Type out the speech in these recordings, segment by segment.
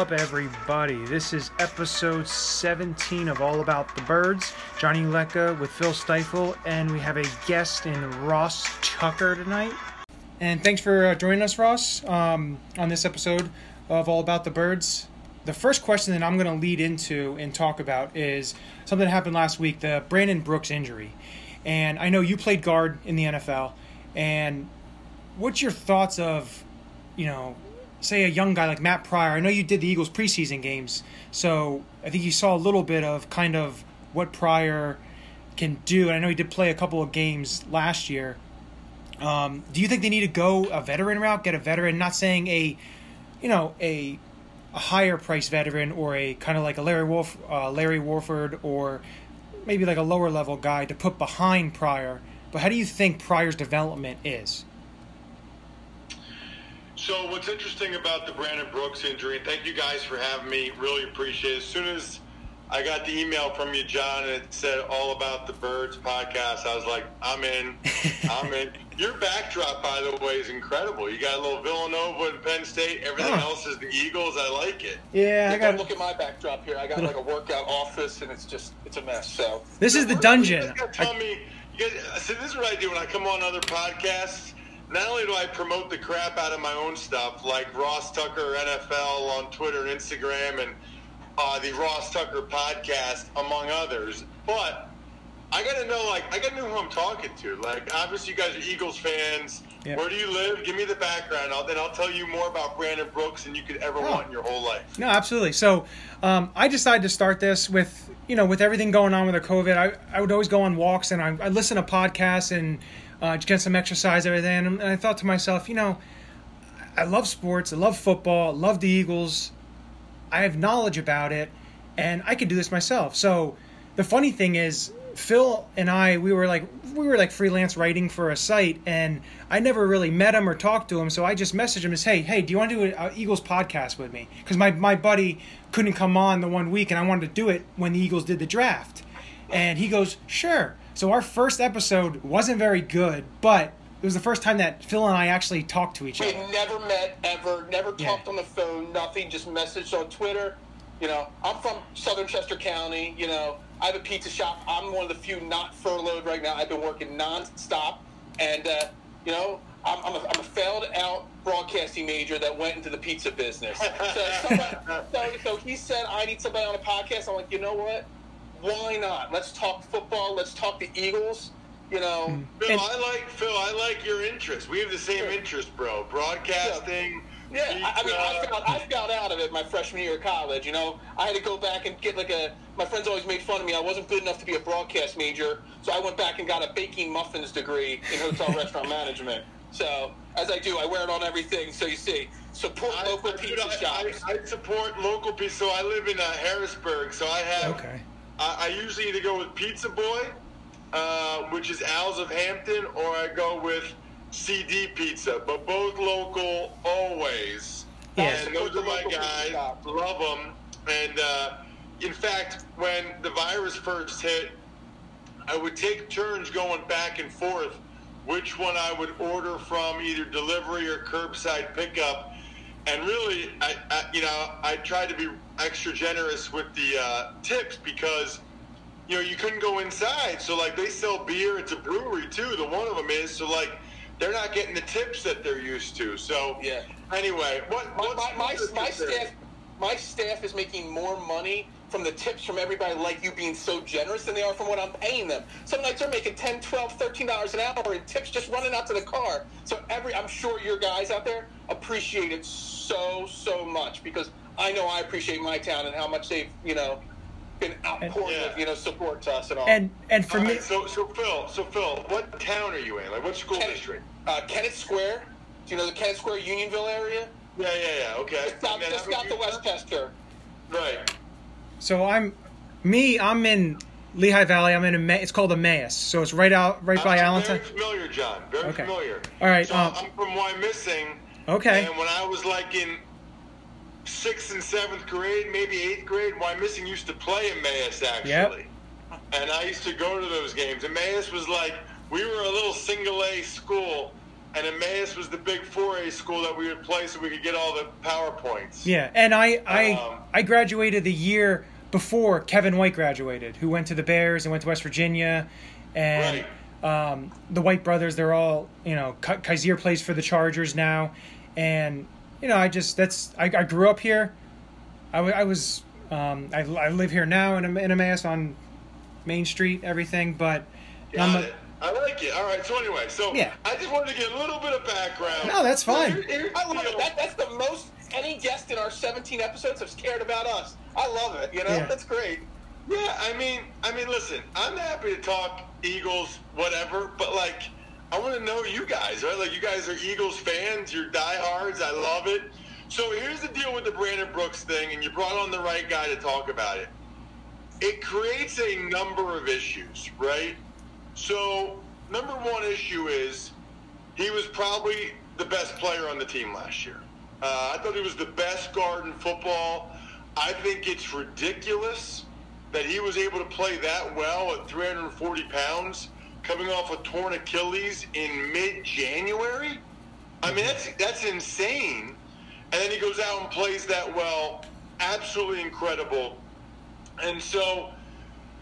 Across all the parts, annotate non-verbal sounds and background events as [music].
up, everybody? This is episode 17 of All About the Birds. Johnny Lecca with Phil Stifle, and we have a guest in Ross Tucker tonight. And thanks for uh, joining us, Ross, um, on this episode of All About the Birds. The first question that I'm going to lead into and talk about is something that happened last week the Brandon Brooks injury. And I know you played guard in the NFL, and what's your thoughts of, you know, say a young guy like Matt Pryor? I know you did the Eagles preseason games, so I think you saw a little bit of kind of what Pryor can do. And I know he did play a couple of games last year. Um, do you think they need to go a veteran route, get a veteran? Not saying a, you know, a a higher price veteran or a kind of like a Larry Wolf, uh, Larry Warford, or maybe like a lower level guy to put behind Pryor. But how do you think Pryor's development is? So what's interesting about the Brandon Brooks injury, and thank you guys for having me, really appreciate it. As soon as I got the email from you, John, and it said all about the Birds podcast, I was like, I'm in. [laughs] I'm in. Your backdrop, by the way, is incredible. You got a little Villanova and Penn State. Everything Oh. else is the Eagles. I like it. Yeah, I got. look at my backdrop here. I got like a workout office, and it's just it's a mess. So This is the You dungeon. guys gotta tell me. You guys, see, this is what I do when I come on other podcasts. Not only do I promote the crap out of my own stuff, like Ross Tucker NFL on Twitter and Instagram, and uh, the Ross Tucker podcast, among others, but I got to know, like, I got to know who I'm talking to. Like, obviously, you guys are Eagles fans. Where do you live? Give me the background. I'll, then I'll tell you more about Brandon Brooks than you could ever Oh. want in your whole life. No, absolutely. So, um, I decided to start this with you know with everything going on with the COVID. I, I would always go on walks and I I listen to podcasts and uh, get some exercise every day. And, and I thought to myself, you know, I love sports. I love football. I love the Eagles. I have knowledge about it, and I could do this myself. So, the funny thing is, Phil and I, we were like we were like freelance writing for a site, and I never really met him or talked to him. So I just messaged him and say, "Hey, do you want to do an Eagles podcast with me?" Because my my buddy couldn't come on the one week, and I wanted to do it when the Eagles did the draft. And he goes, "Sure." So our first episode wasn't very good, but it was the first time that Phil and I actually talked to each we other. had never met ever, never Yeah. talked on the phone, nothing. Just messaged on Twitter. You know, I'm from Southern Chester County. You know, I have a pizza shop. I'm one of the few not furloughed right now. I've been working nonstop, and uh, you know, I'm, I'm, a, I'm a failed out broadcasting major that went into the pizza business. So, somebody, so, so he said, I need somebody on a podcast. I'm like, you know what? Why not? Let's talk football. Let's talk the Eagles. You know, Phil, And- I like Phil. I like your interest. We have the same Sure. interest, bro. Broadcasting. Yeah, I, I mean, I pizza. found, I found out of it my freshman year of college. You know, I had to go back and get like a. My friends always made fun of me. I wasn't good enough to be a broadcast major, so I went back and got a baking muffins degree in hotel [laughs] restaurant management. So as I do, I wear it on everything. So you see, support I, local I- pizza I, shops. I, I support local pizza. So I live in uh, Harrisburg. So I have. Okay. I, I usually either go with Pizza Boy, uh, which is Al's of Hampton, or I go with CD Pizza. But both local, always. Yeah. And those are my guys. Love them. And uh, in fact, when the virus first hit, I would take turns going back and forth which one I would order from, either delivery or curbside pickup. And really, I, I you know, I tried to be extra generous with the uh, tips because, you know, you couldn't go inside. So like they sell beer. It's a brewery too. The one of them is. So like they're not getting the tips that they're used to. So Yeah. Anyway, what My, my, my, my the tip there? staff, my staff is making more money from the tips from everybody like you being so generous than they are from what I'm paying them. Some nights they're making 10 12 13 dollars an hour in tips just running out to the car. So every I'm sure your guys out there appreciate it so so much because I know I appreciate my town and how much they've, you know, been outpouring Yeah. of, you know, support to us and all. And and for All me, right, so so Phil, so Phil, what town are you in? Like what school Kenneth, district? Uh, Kennett Square. Do you know the Kennett Square Unionville area? Yeah, yeah, yeah. Okay. Just out, And just out the West Chester. Right. So I'm me. I'm in Lehigh Valley. I'm in a. It's called Emmaus. So it's right out, right by I'm Allentown. Very familiar, John. Very Okay. familiar. All right, So um, I'm from Wyomissing. Okay. And when I was like in sixth and seventh grade, maybe eighth grade, Wyomissing used to play Emmaus actually. And I used to go to those games. Emmaus was like we were a little single A school and Emmaus was the big 4A school that we would play so we could get all the PowerPoints. Yeah, and I I Um, I graduated the year before Kevin White graduated, who went to the Bears and went to West Virginia, and um, the White brothers. They're all you know. Ka- Kyzir plays for the Chargers now, and you know I just that's I, I grew up here. I, w- I was um, I, I live here now in in Emmaus on Main Street, everything, but I'm a- it. I like it. All right. So anyway, so Yeah. I just wanted to get a little bit of background. No, that's fine. Here- here's I love it. That, that's the most any guest in our 17 episodes has cared about us. I love it. You know, Yeah. that's great. Yeah, I mean, I mean, listen, I'm happy to talk Eagles, whatever, but like, I want to know you guys, right? Like, you guys are Eagles fans, you're diehards. I love it. So here's the deal with the Brandon Brooks thing, and you brought on the right guy to talk about it. It creates a number of issues, right? So, number one issue is he was probably the best player on the team last year. Uh, I thought he was the best guard in football. I think it's ridiculous that he was able to play that well at 340 pounds, coming off a torn Achilles in mid-January. I mean, that's that's insane. And then he goes out and plays that well, absolutely incredible. And so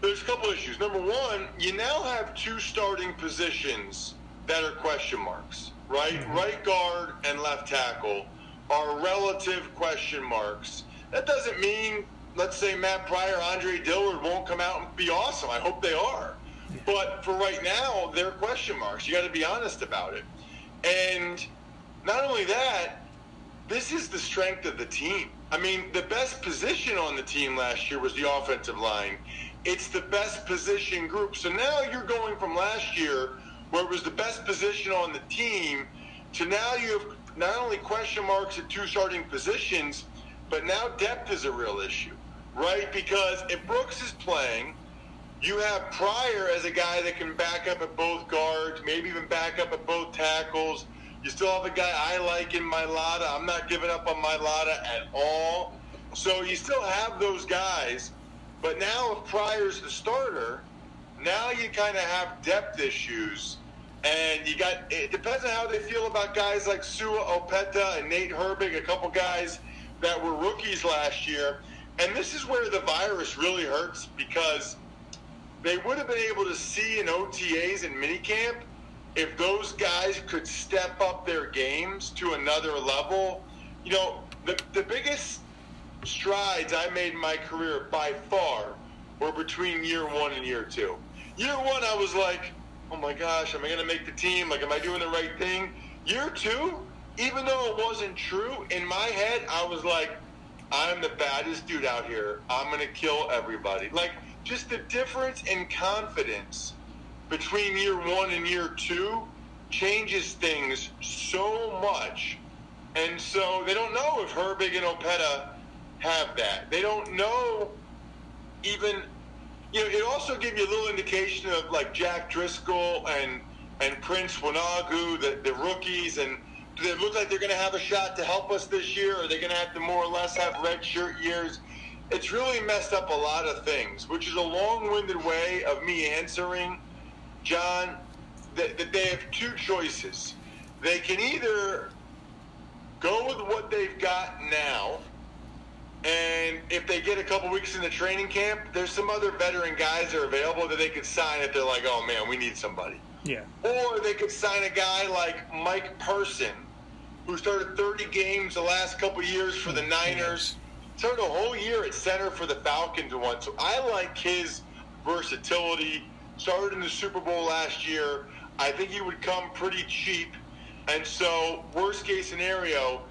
there's a couple issues. Number one, you now have two starting positions that are question marks, right? Mm-hmm. Right guard and left tackle are relative question marks. That doesn't mean, let's say, Matt Pryor, Andre Dillard won't come out and be awesome. I hope they are. But for right now, they're question marks. You got to be honest about it. And not only that, this is the strength of the team. I mean, the best position on the team last year was the offensive line. It's the best position group. So now you're going from last year, where it was the best position on the team, to now you have not only question marks at two starting positions, but now depth is a real issue, right? Because if Brooks is playing, you have Pryor as a guy that can back up at both guards, maybe even back up at both tackles. You still have a guy I like in Mailata. I'm not giving up on Mailata at all. So you still have those guys. But now if Pryor's the starter, now you kind of have depth issues. And you got, it depends on how they feel about guys like Sua Opeta and Nate Herbig, a couple guys that were rookies last year. And this is where the virus really hurts because they would have been able to see in OTAs and minicamp if those guys could step up their games to another level. You know, the, the biggest strides I made in my career by far were between year one and year two. Year one, I was like, oh my gosh, am I going to make the team? Like, am I doing the right thing? Year two, even though it wasn't true, in my head, I was like, I'm the baddest dude out here. I'm going to kill everybody. Like, just the difference in confidence between year one and year two changes things so much. And so they don't know if Herbig and Opeta have that. They don't know even, you know, it also gives you a little indication of like Jack Driscoll and, and Prince Wanogho, the, the rookies, and do they look like they're going to have a shot to help us this year? Or are they going to have to more or less have red shirt years? It's really messed up a lot of things, which is a long-winded way of me answering, John, that, that they have two choices. They can either go with what they've got now, and if they get a couple weeks in the training camp, there's some other veteran guys that are available that they could sign if they're like, oh man, we need somebody. yeah. Or they could sign a guy like Mike Person, who started 30 games the last couple years for the mm, Niners, started a whole year at center for the Falcons once. So I like his versatility. Started in the Super Bowl last year. I think he would come pretty cheap. And so, worst case scenario,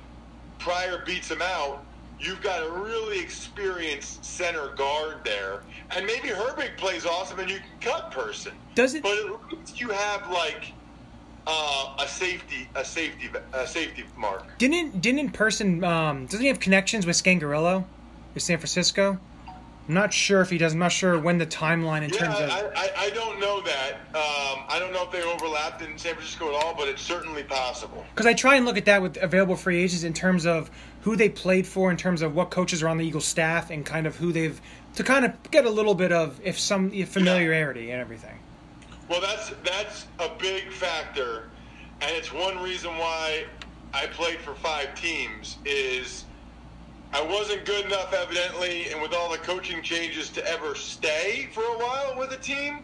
Pryor beats him out. You've got a really experienced center guard there. And maybe Herbig plays awesome and you can cut Person. Does it? But at least you have like uh, a safety, a safety, a safety mark. Didn't didn't Person? Um, doesn't he have connections with Scangarello in San Francisco? I'm not sure if he does. I'm not sure when the timeline in Yeah, terms of. I, I, I don't know that. Um, I don't know if they overlapped in San Francisco at all, but it's certainly possible. Because I try and look at that with available free agents in terms of who they played for, in terms of what coaches are on the Eagles staff, and kind of who they've to kind of get a little bit of if some familiarity and everything. Well, that's that's a big factor. and it's one reason why I played for five teams. Is I wasn't good enough, evidently, and with all the coaching changes, to ever stay for a while with a team.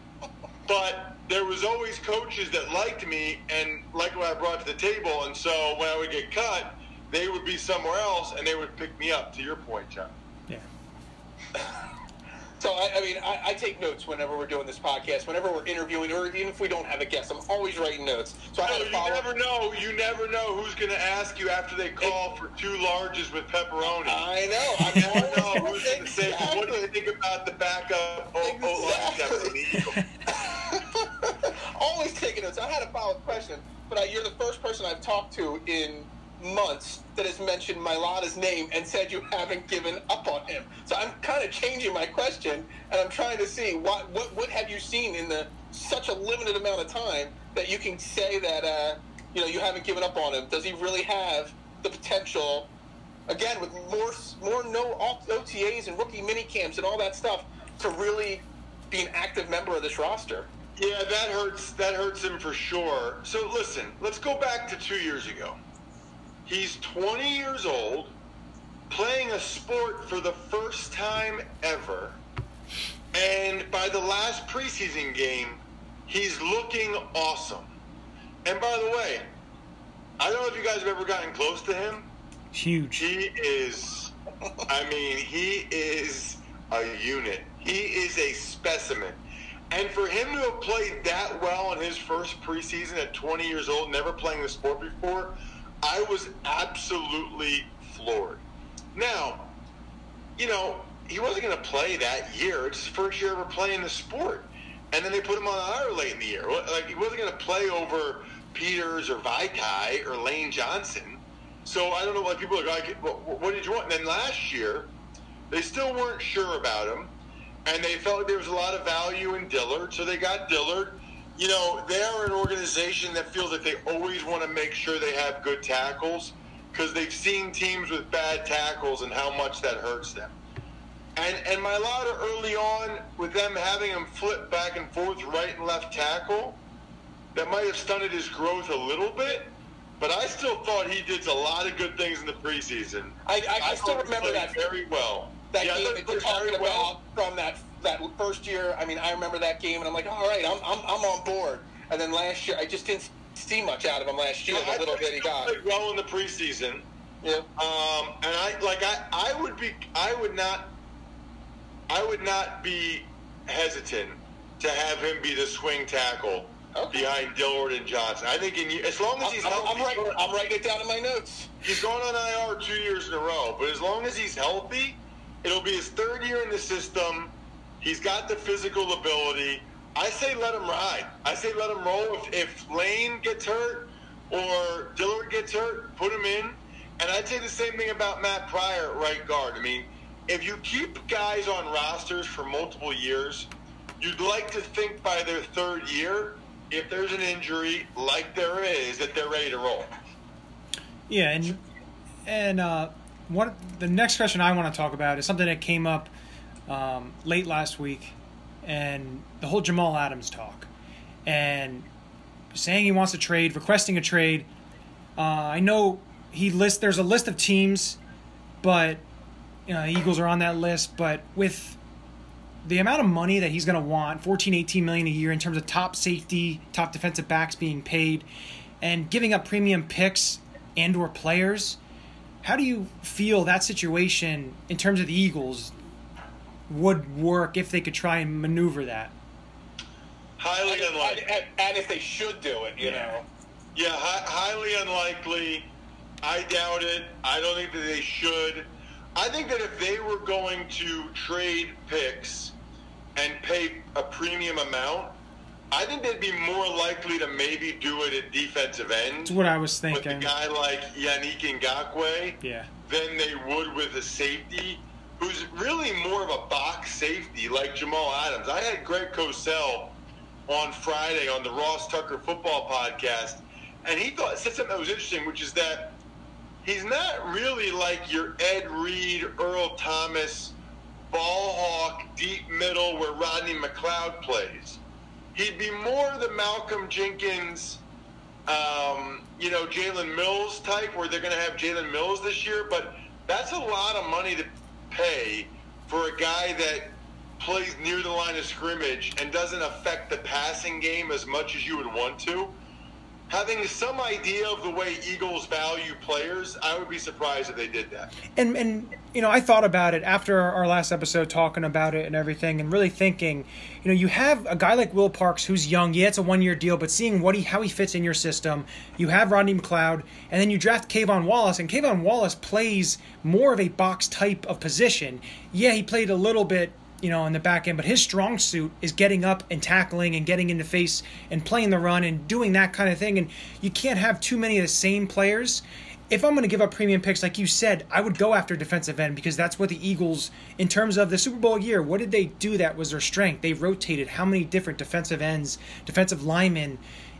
But there was always coaches that liked me and liked what I brought to the table, and so when I would get cut, they would be somewhere else and they would pick me up. To your point, John. Yeah. [laughs] So I, I mean, I, I take notes whenever we're doing this podcast, whenever we're interviewing, or even if we don't have a guest. I'm always writing notes. So I No, had to you follow. never know. You never know who's going to ask you after they call for two larges with pepperoni. I know. [laughs] You never I'm know always who's going [laughs] to say, "What do you think about the backup?" Oh, Exactly. always taking notes. I had a follow up question, but I, you're the first person I've talked to in months that has mentioned Mailata's name and said you haven't given up on him. So I'm kind of changing my question, and I'm trying to see what what what have you seen in the such a limited amount of time that you can say that uh, you know you haven't given up on him. Does he really have the potential? Again, with more more no OTAs and rookie mini camps and all that stuff to really be an active member of this roster. Yeah, that hurts. That hurts him for sure. So listen, let's go back to two years ago. He's 20 years old, playing a sport for the first time ever, and by the last preseason game, he's looking awesome. And by the way, I don't know if you guys have ever gotten close to him. Huge. He is, I mean, he is a unit. He is a specimen. And for him to have played that well in his first preseason at 20 years old, never playing the sport before, I was absolutely floored. Now, you know, he wasn't going to play that year. It's his first year ever playing the sport. And then they put him on IR late in the year. Like, he wasn't going to play over Peters or Vaitai or Lane Johnson. So I don't know why people are like, what did you want? And then last year, they still weren't sure about him, and they felt like there was a lot of value in Dillard, so they got Dillard. You know, they are an organization that feels that they always want to make sure they have good tackles because they've seen teams with bad tackles and how much that hurts them. And and Mailata early on, with them having him flip back and forth right and left tackle, that might have stunted his growth a little bit. But I still thought he did a lot of good things in the preseason. I, I, I still remember that very well. that Yeah, game that played talking very about well. from that that first year. I mean, I remember that game, and I'm like, all right, I'm I'm, I'm on board. And then last year, I just didn't see much out of him last year. I The little bit he got. played well in the preseason. Yeah. Um, and I like I, I would be I would not I would not be hesitant to have him be the swing tackle Okay. behind Dillard and Johnson. I think in as long as he's I'm, healthy, I'm, writing, I'm writing it down in my notes. he's going on IR two years in a row. But as long as he's healthy, it'll be his third year in the system. He's got the physical ability. I say let him ride. I say let him roll. If, if Lane gets hurt or Dillard gets hurt, put him in. And I'd say the same thing about Matt Pryor right guard. I mean, if you keep guys on rosters for multiple years, you'd like to think by their third year, if there's an injury like there is, that they're ready to roll. Yeah, and and uh, what the next question I want to talk about is something that came up um, late last week, and the whole Jamal Adams talk, and saying he wants a trade, requesting a trade. Uh, I know he lists. There's a list of teams, but you know, Eagles are on that list. But with the amount of money that he's going to want 14 18 million a year in terms of top safety top defensive backs being paid and giving up premium picks and or players how do you feel that situation in terms of the eagles would work if they could try and maneuver that Highly And, unlikely. and, and if they should do it, you Yeah. know. Yeah, hi- highly unlikely. I doubt it. I don't think that they should. I think that if they were going to trade picks and pay a premium amount, I think they'd be more likely to maybe do it at defensive end that's what i was thinking. with a guy like Yannick Ngakoue yeah than they would with a safety who's really more of a box safety like Jamal Adams. I had Greg Cosell on Friday on the Ross Tucker football podcast, and he thought said something that was interesting, which is that he's not really like your Ed Reed, Earl Thomas, ball hawk, deep middle where Rodney McLeod plays. He'd be more the Malcolm Jenkins, um, you know, Jalen Mills type, where they're going to have Jalen Mills this year, but that's a lot of money to pay for a guy that plays near the line of scrimmage and doesn't affect the passing game as much as you would want to. Having some idea of the way Eagles value players, I would be surprised if they did that. And and you know, I thought about it after our last episode, talking about it and everything, and really thinking, you know, you have a guy like Will Parks who's young. Yeah, it's a one year deal, but seeing what he how he fits in your system, you have Rodney McLeod, and then you draft K'Von Wallace, and K'Von Wallace plays more of a box type of position. Yeah, he played a little bit you know, in the back end, but his strong suit is getting up and tackling and getting in the face and playing the run and doing that kind of thing. And you can't have too many of the same players. If I'm going to give up premium picks, like you said, I would go after defensive end because that's what the Eagles, in terms of the Super Bowl year, what did they do that was their strength? They rotated how many different defensive ends, defensive linemen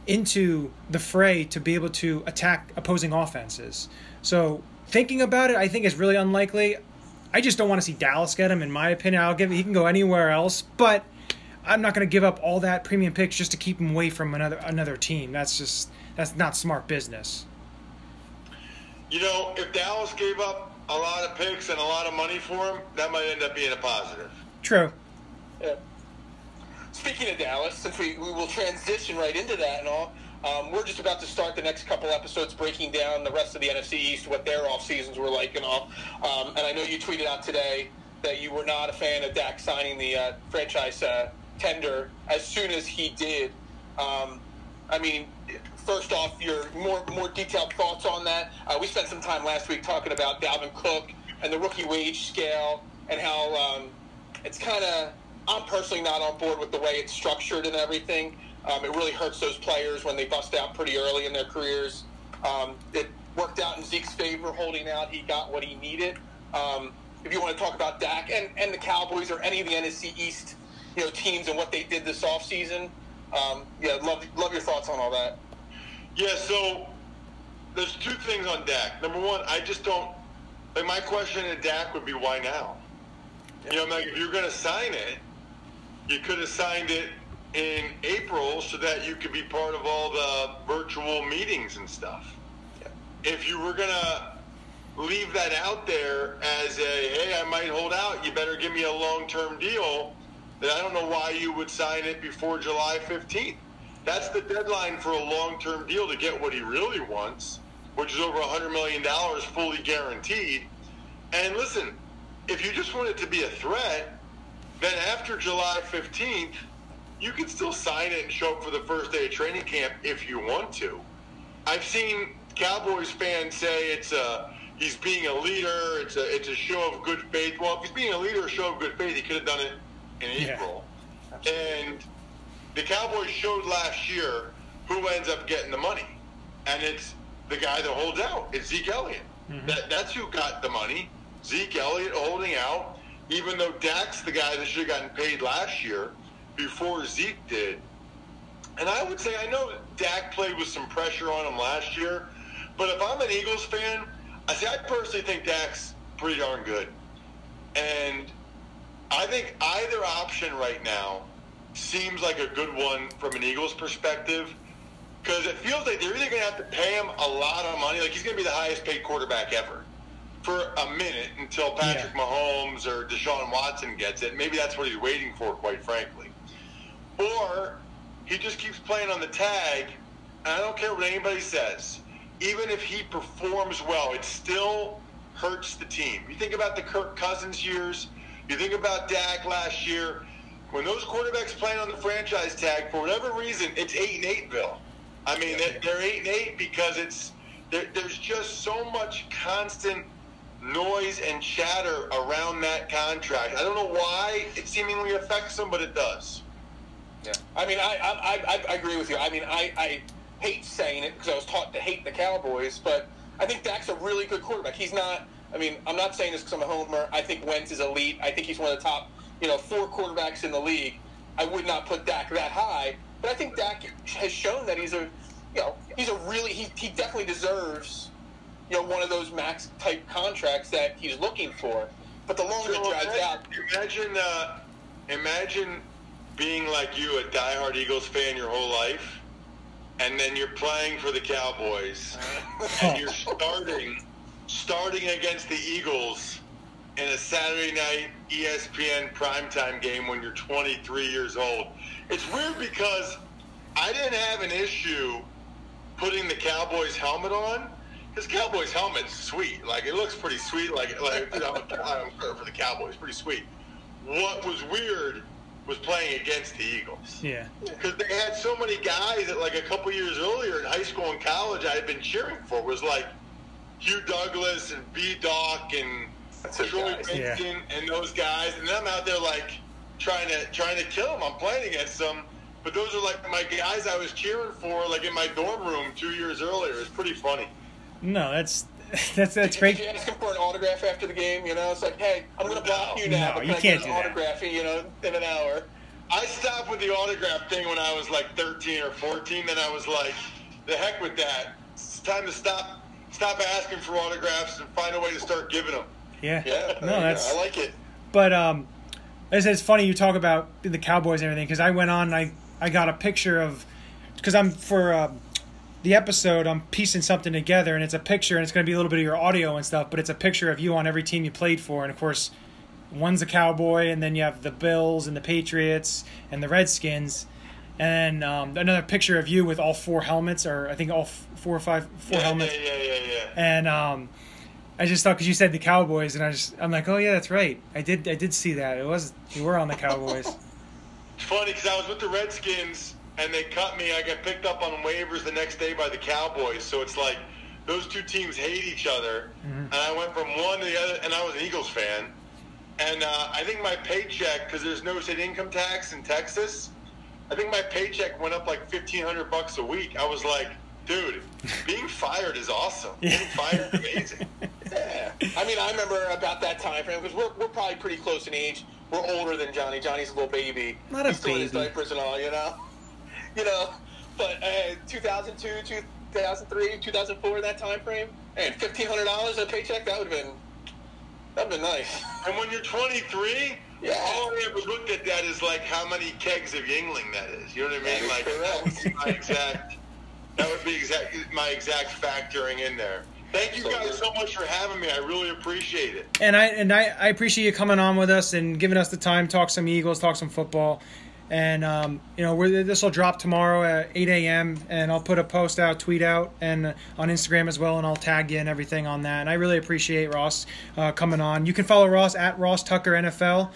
into the fray to be able to attack opposing offenses. So thinking about it, I think is really unlikely. I just don't want to see Dallas get him. In my opinion, I'll give he can go anywhere else, but I'm not going to give up all that premium picks just to keep him away from another another team. That's just that's not smart business. You know, if Dallas gave up a lot of picks and a lot of money for him, that might end up being a positive. True. Yeah. Speaking of Dallas, since we, we will transition right into that and all, um, we're just about to start the next couple episodes breaking down the rest of the NFC East, what their off seasons were like and all. Um, and I know you tweeted out today that you were not a fan of Dak signing the uh, franchise uh, tender as soon as he did. Um, I mean, first off, your more more detailed thoughts on that. Uh, we spent some time last week talking about Dalvin Cook and the rookie wage scale and how um, it's kind of. I'm personally not on board with the way it's structured and everything. Um, it really hurts those players when they bust out pretty early in their careers. Um, it worked out in Zeke's favor, holding out. He got what he needed. Um, if you want to talk about Dak and, and the Cowboys or any of the NFC East, you know, teams and what they did this offseason, um, yeah, love love your thoughts on all that. Yeah, so there's two things on Dak. Number one, I just don't like my question to Dak would be why now? You know, like if you're going to sign it, you could have signed it in April so that you could be part of all the virtual meetings and stuff. If you were going to leave that out there as a, hey, I might hold out, you better give me a long term deal, then I don't know why you would sign it before July 15th. That's the deadline for a long term deal to get what he really wants, which is over $100 million fully guaranteed. And listen, if you just want it to be a threat, then after July 15th, you can still sign it and show up for the first day of training camp if you want to. I've seen Cowboys fans say it's a he's being a leader. It's a it's a show of good faith. Well, if he's being a leader, a show of good faith, he could have done it in yeah. April. And the Cowboys showed last year who ends up getting the money, and it's the guy that holds out. It's Zeke Elliott. Mm-hmm. That, that's who got the money. Zeke Elliott holding out, even though Dak's the guy that should have gotten paid last year before Zeke did. And I would say I know Dak played with some pressure on him last year, but if I'm an Eagles fan, I say I personally think Dak's pretty darn good. And I think either option right now seems like a good one from an Eagles perspective because it feels like they're either going to have to pay him a lot of money, like he's going to be the highest paid quarterback ever for a minute until Patrick yeah. Mahomes or Deshaun Watson gets it. Maybe that's what he's waiting for, quite frankly. Or he just keeps playing on the tag, and I don't care what anybody says. Even if he performs well, it still hurts the team. You think about the Kirk Cousins years, you think about Dak last year. When those quarterbacks playing on the franchise tag, for whatever reason, it's eight and eight, Bill. I mean, they're eight and eight because it's there, there's just so much constant noise and chatter around that contract. I don't know why it seemingly affects them, but it does. Yeah, I mean, I I, I, I agree with you. I mean, I, I hate saying it because I was taught to hate the Cowboys, but I think Dak's a really good quarterback. He's not. I mean, I'm not saying this because I'm a homer. I think Wentz is elite. I think he's one of the top, you know, four quarterbacks in the league. I would not put Dak that high, but I think Dak has shown that he's a, you know, he's a really he, he definitely deserves, you know, one of those max type contracts that he's looking for. But the longer so it drives imagine, out, imagine, uh, imagine being like you, a diehard Eagles fan your whole life, and then you're playing for the Cowboys, [laughs] and you're starting starting against the Eagles in a Saturday night ESPN primetime game when you're 23 years old. It's weird because I didn't have an issue putting the Cowboys helmet on. His Cowboys helmet's sweet. Like it looks pretty sweet. Like like I'm, I'm for the Cowboys, pretty sweet. What was weird was playing against the Eagles Yeah. because they had so many guys that like a couple years earlier in high school and college I had been cheering for was like Hugh Douglas and B-Dawk and That's it, Troy guys. Yeah. And those guys, and then I'm out there like trying to trying to kill them. I'm playing against them, but those are like my guys I was cheering for like in my dorm room two years earlier. It's pretty funny. No, that's [laughs] that's that's great. you ask him for an autograph after the game? You know, it's like, hey, I'm going to block you now. No, you I can't do autograph, you know, in an hour. I stopped with the autograph thing when I was like 13 or 14. Then I was like, the heck with that. It's time to stop stop asking for autographs and find a way to start giving them. Yeah. Yeah, you No, that's I like it. But um, it's, it's funny you talk about the Cowboys and everything because I went on and I I got a picture of because I'm for um, the episode I'm piecing something together and it's a picture and it's going to be a little bit of your audio and stuff, but it's a picture of you on every team you played for and of course one's a Cowboy and then you have the Bills and the Patriots and the Redskins. And um, another picture of you with all four helmets, or I think all f- four or five, four Yeah, helmets. yeah, yeah, yeah, yeah. And um, I just thought because you said the Cowboys, and I just I'm like, oh yeah, that's right. I did I did see that. It was you were on the Cowboys. [laughs] It's funny because I was with the Redskins and they cut me. I got picked up on waivers the next day by the Cowboys. So it's like those two teams hate each other. And I went from one to the other, and I was an Eagles fan. And uh, I think my paycheck, because there's no state income tax in Texas, I think my paycheck went up like fifteen hundred bucks a week. I was like, dude, [laughs] being fired is awesome. Being fired is amazing. [laughs] Yeah. I mean, I remember about that time frame because we're, we're probably pretty close in age. We're older than Johnny. Johnny's a little baby. Not a He's still in his diapers and all, you know? You know, but uh, 2002, 2003, 2004, that time frame, and $1,500 a paycheck, that would have been, that would have been nice. And when you're 23, Yeah. all I ever looked at that is like how many kegs of Yuengling that is. You know what I mean? is Like that would be my exact. That would be exact my exact factoring in there. Thank you guys so much for having me. I really appreciate it. and I and I, I appreciate you coming on with us and giving us the time, talk some Eagles, talk some football. And um, you know, this will drop tomorrow at 8 a.m. And I'll put a post out, tweet out, and on Instagram as well, and I'll tag you and everything on that. And I really appreciate Ross uh, coming on. You can follow Ross at Ross Tucker NFL,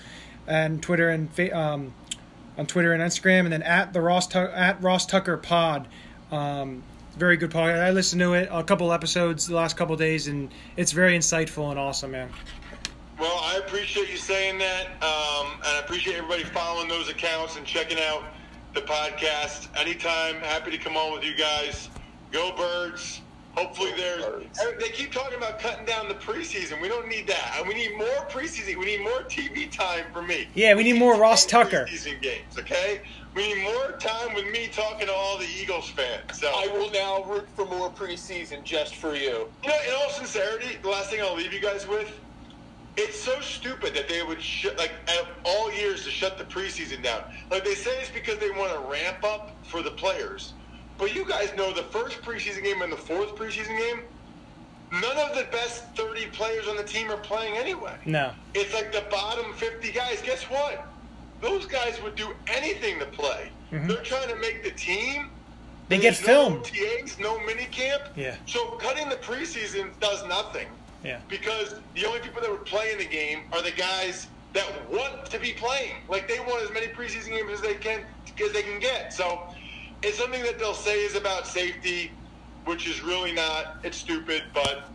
and Twitter and um, on Twitter and Instagram, and then at the Ross at Ross Tucker Pod. Um, very good podcast. I listened to it a couple episodes the last couple days, and it's very insightful and awesome, man. Well, I appreciate you saying that, um, and I appreciate everybody following those accounts and checking out the podcast. Anytime, happy to come on with you guys. Go Birds! Hopefully, there's. They keep talking about cutting down the preseason. We don't need that. We need more preseason. We need more TV time for me. Yeah, we need more Ross Tucker. Preseason games, okay? We need more time with me talking to all the Eagles fans. So I will now root for more preseason just for you. you know, in all sincerity, the last thing I'll leave you guys with, it's so stupid that they would shut like at all years to shut the preseason down. Like they say it's because they want to ramp up for the players. But you guys know the first preseason game and the fourth preseason game, none of the best 30 players on the team are playing anyway. No. It's like the bottom 50 guys. Guess what? Those guys would do anything to play. They're trying to make the team. Mm-hmm. They get filmed. No OTAs, no mini camp. Yeah. So cutting the preseason does nothing Yeah. because the only people that would playing the game are the guys that want to be playing. Like they want as many preseason games as they can as they can get. So it's something that they'll say is about safety, which is really not. It's stupid, but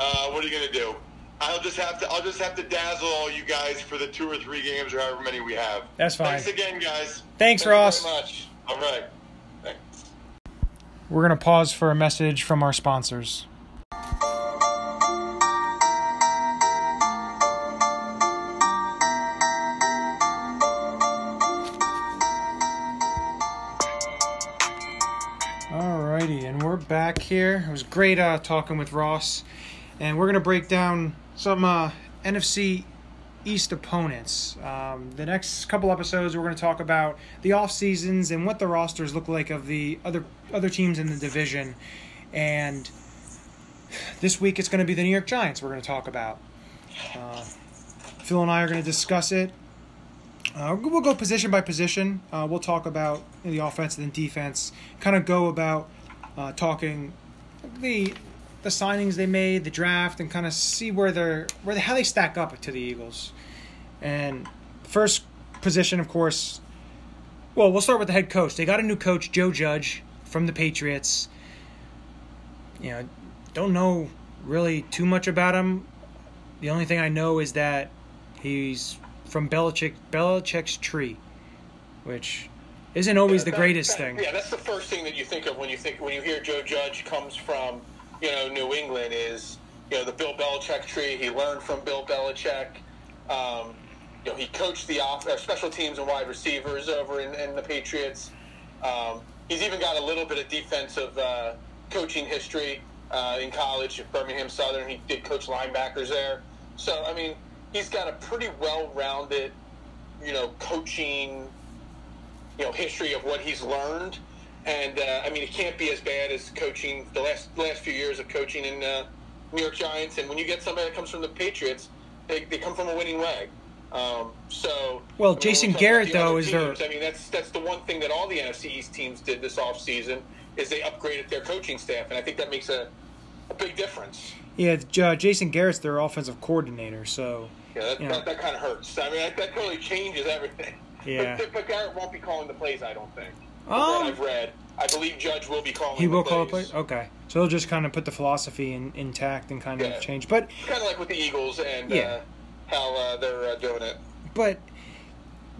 uh, what are you going to do? I'll just have to. I'll just have to dazzle all you guys for the two or three games or however many we have. That's fine. Thanks again, guys. Thanks, Thank Ross. very much. All right. Thanks. We're going to pause for a message from our sponsors. We're back here. It was great uh, talking with Ross, and we're gonna break down some uh, NFC East opponents. Um, the next couple episodes, we're going to talk about the off seasons and what the rosters look like of the other other teams in the division. And this week, it's going to be the New York Giants. We're going to talk about. Uh, Phil and I are going to discuss it. Uh, we'll go position by position. Uh, we'll talk about the offense and defense. Kind of go about uh, talking the the signings they made, the draft, and kind of see where they're where they, how they stack up to the Eagles. And first position, of course. Well, we'll start with the head coach. They got a new coach, Joe Judge, from the Patriots. You know, don't know really too much about him. The only thing I know is that he's from Belichick Belichick's tree, which isn't always the greatest thing. Yeah, that's the first thing that you think of when you think when you hear Joe Judge comes from you know New England is you know the Bill Belichick tree. He learned from Bill Belichick. Um, you know he coached the off uh, special teams and wide receivers over in, in the Patriots. Um, he's even got a little bit of defensive uh, coaching history uh, in college at Birmingham Southern. He did coach linebackers there. So I mean he's got a pretty well-rounded you know coaching you know history of what he's learned, and uh, I mean it can't be as bad as coaching the last last few years of coaching in uh, New York Giants. And when you get somebody that comes from the Patriots, they, they come from a winning way. Um, so Well, I mean, Jason we Garrett, though, is teams, I mean that's that's the one thing that all the NFC East teams did this offseason is they upgraded their coaching staff, and I think that makes a, a big difference. Yeah, uh, Jason Garrett's their offensive coordinator, so Yeah, that, Yeah. that, that kind of hurts. I mean, that, that totally changes everything. Yeah. But, but Garrett won't be calling the plays, I don't think. Oh. I've read. I believe Judge will be calling he will call a plays. play. Okay, so he'll just kind of put the philosophy in, intact and kind of change. But Kind of like with the Eagles and Yeah. uh, how uh, they're uh, doing it. but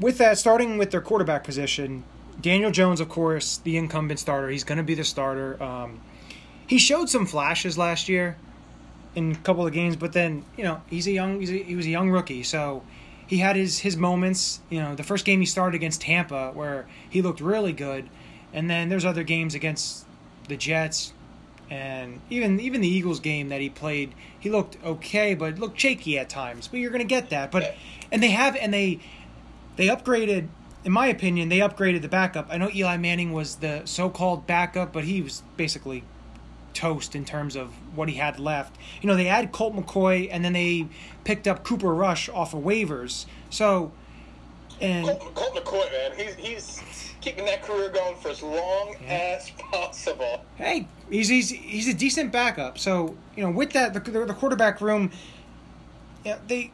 with that, starting with their quarterback position, Daniel Jones, of course, the incumbent starter. He's going to be the starter. Um, he showed some flashes last year in a couple of games, but then you know he's a young he's a, he was a young rookie, so he had his his moments. You know, the first game he started against Tampa where he looked really good, and then there's other games against the Jets and even even the Eagles game that he played, he looked okay, but looked shaky at times. But you're to get that. But and they have and they they upgraded. In my opinion, they upgraded the backup. I know Eli Manning was the so-called backup, but he was basically toast in terms of what he had left. You know, they add Colt McCoy and then they picked up Cooper Rush off of waivers. So, and Colt, Colt McCoy, man, he's, he's keeping that career going for as long as possible. hey, he's he's he's a decent backup. So you know, with that, the the quarterback room, yeah, they.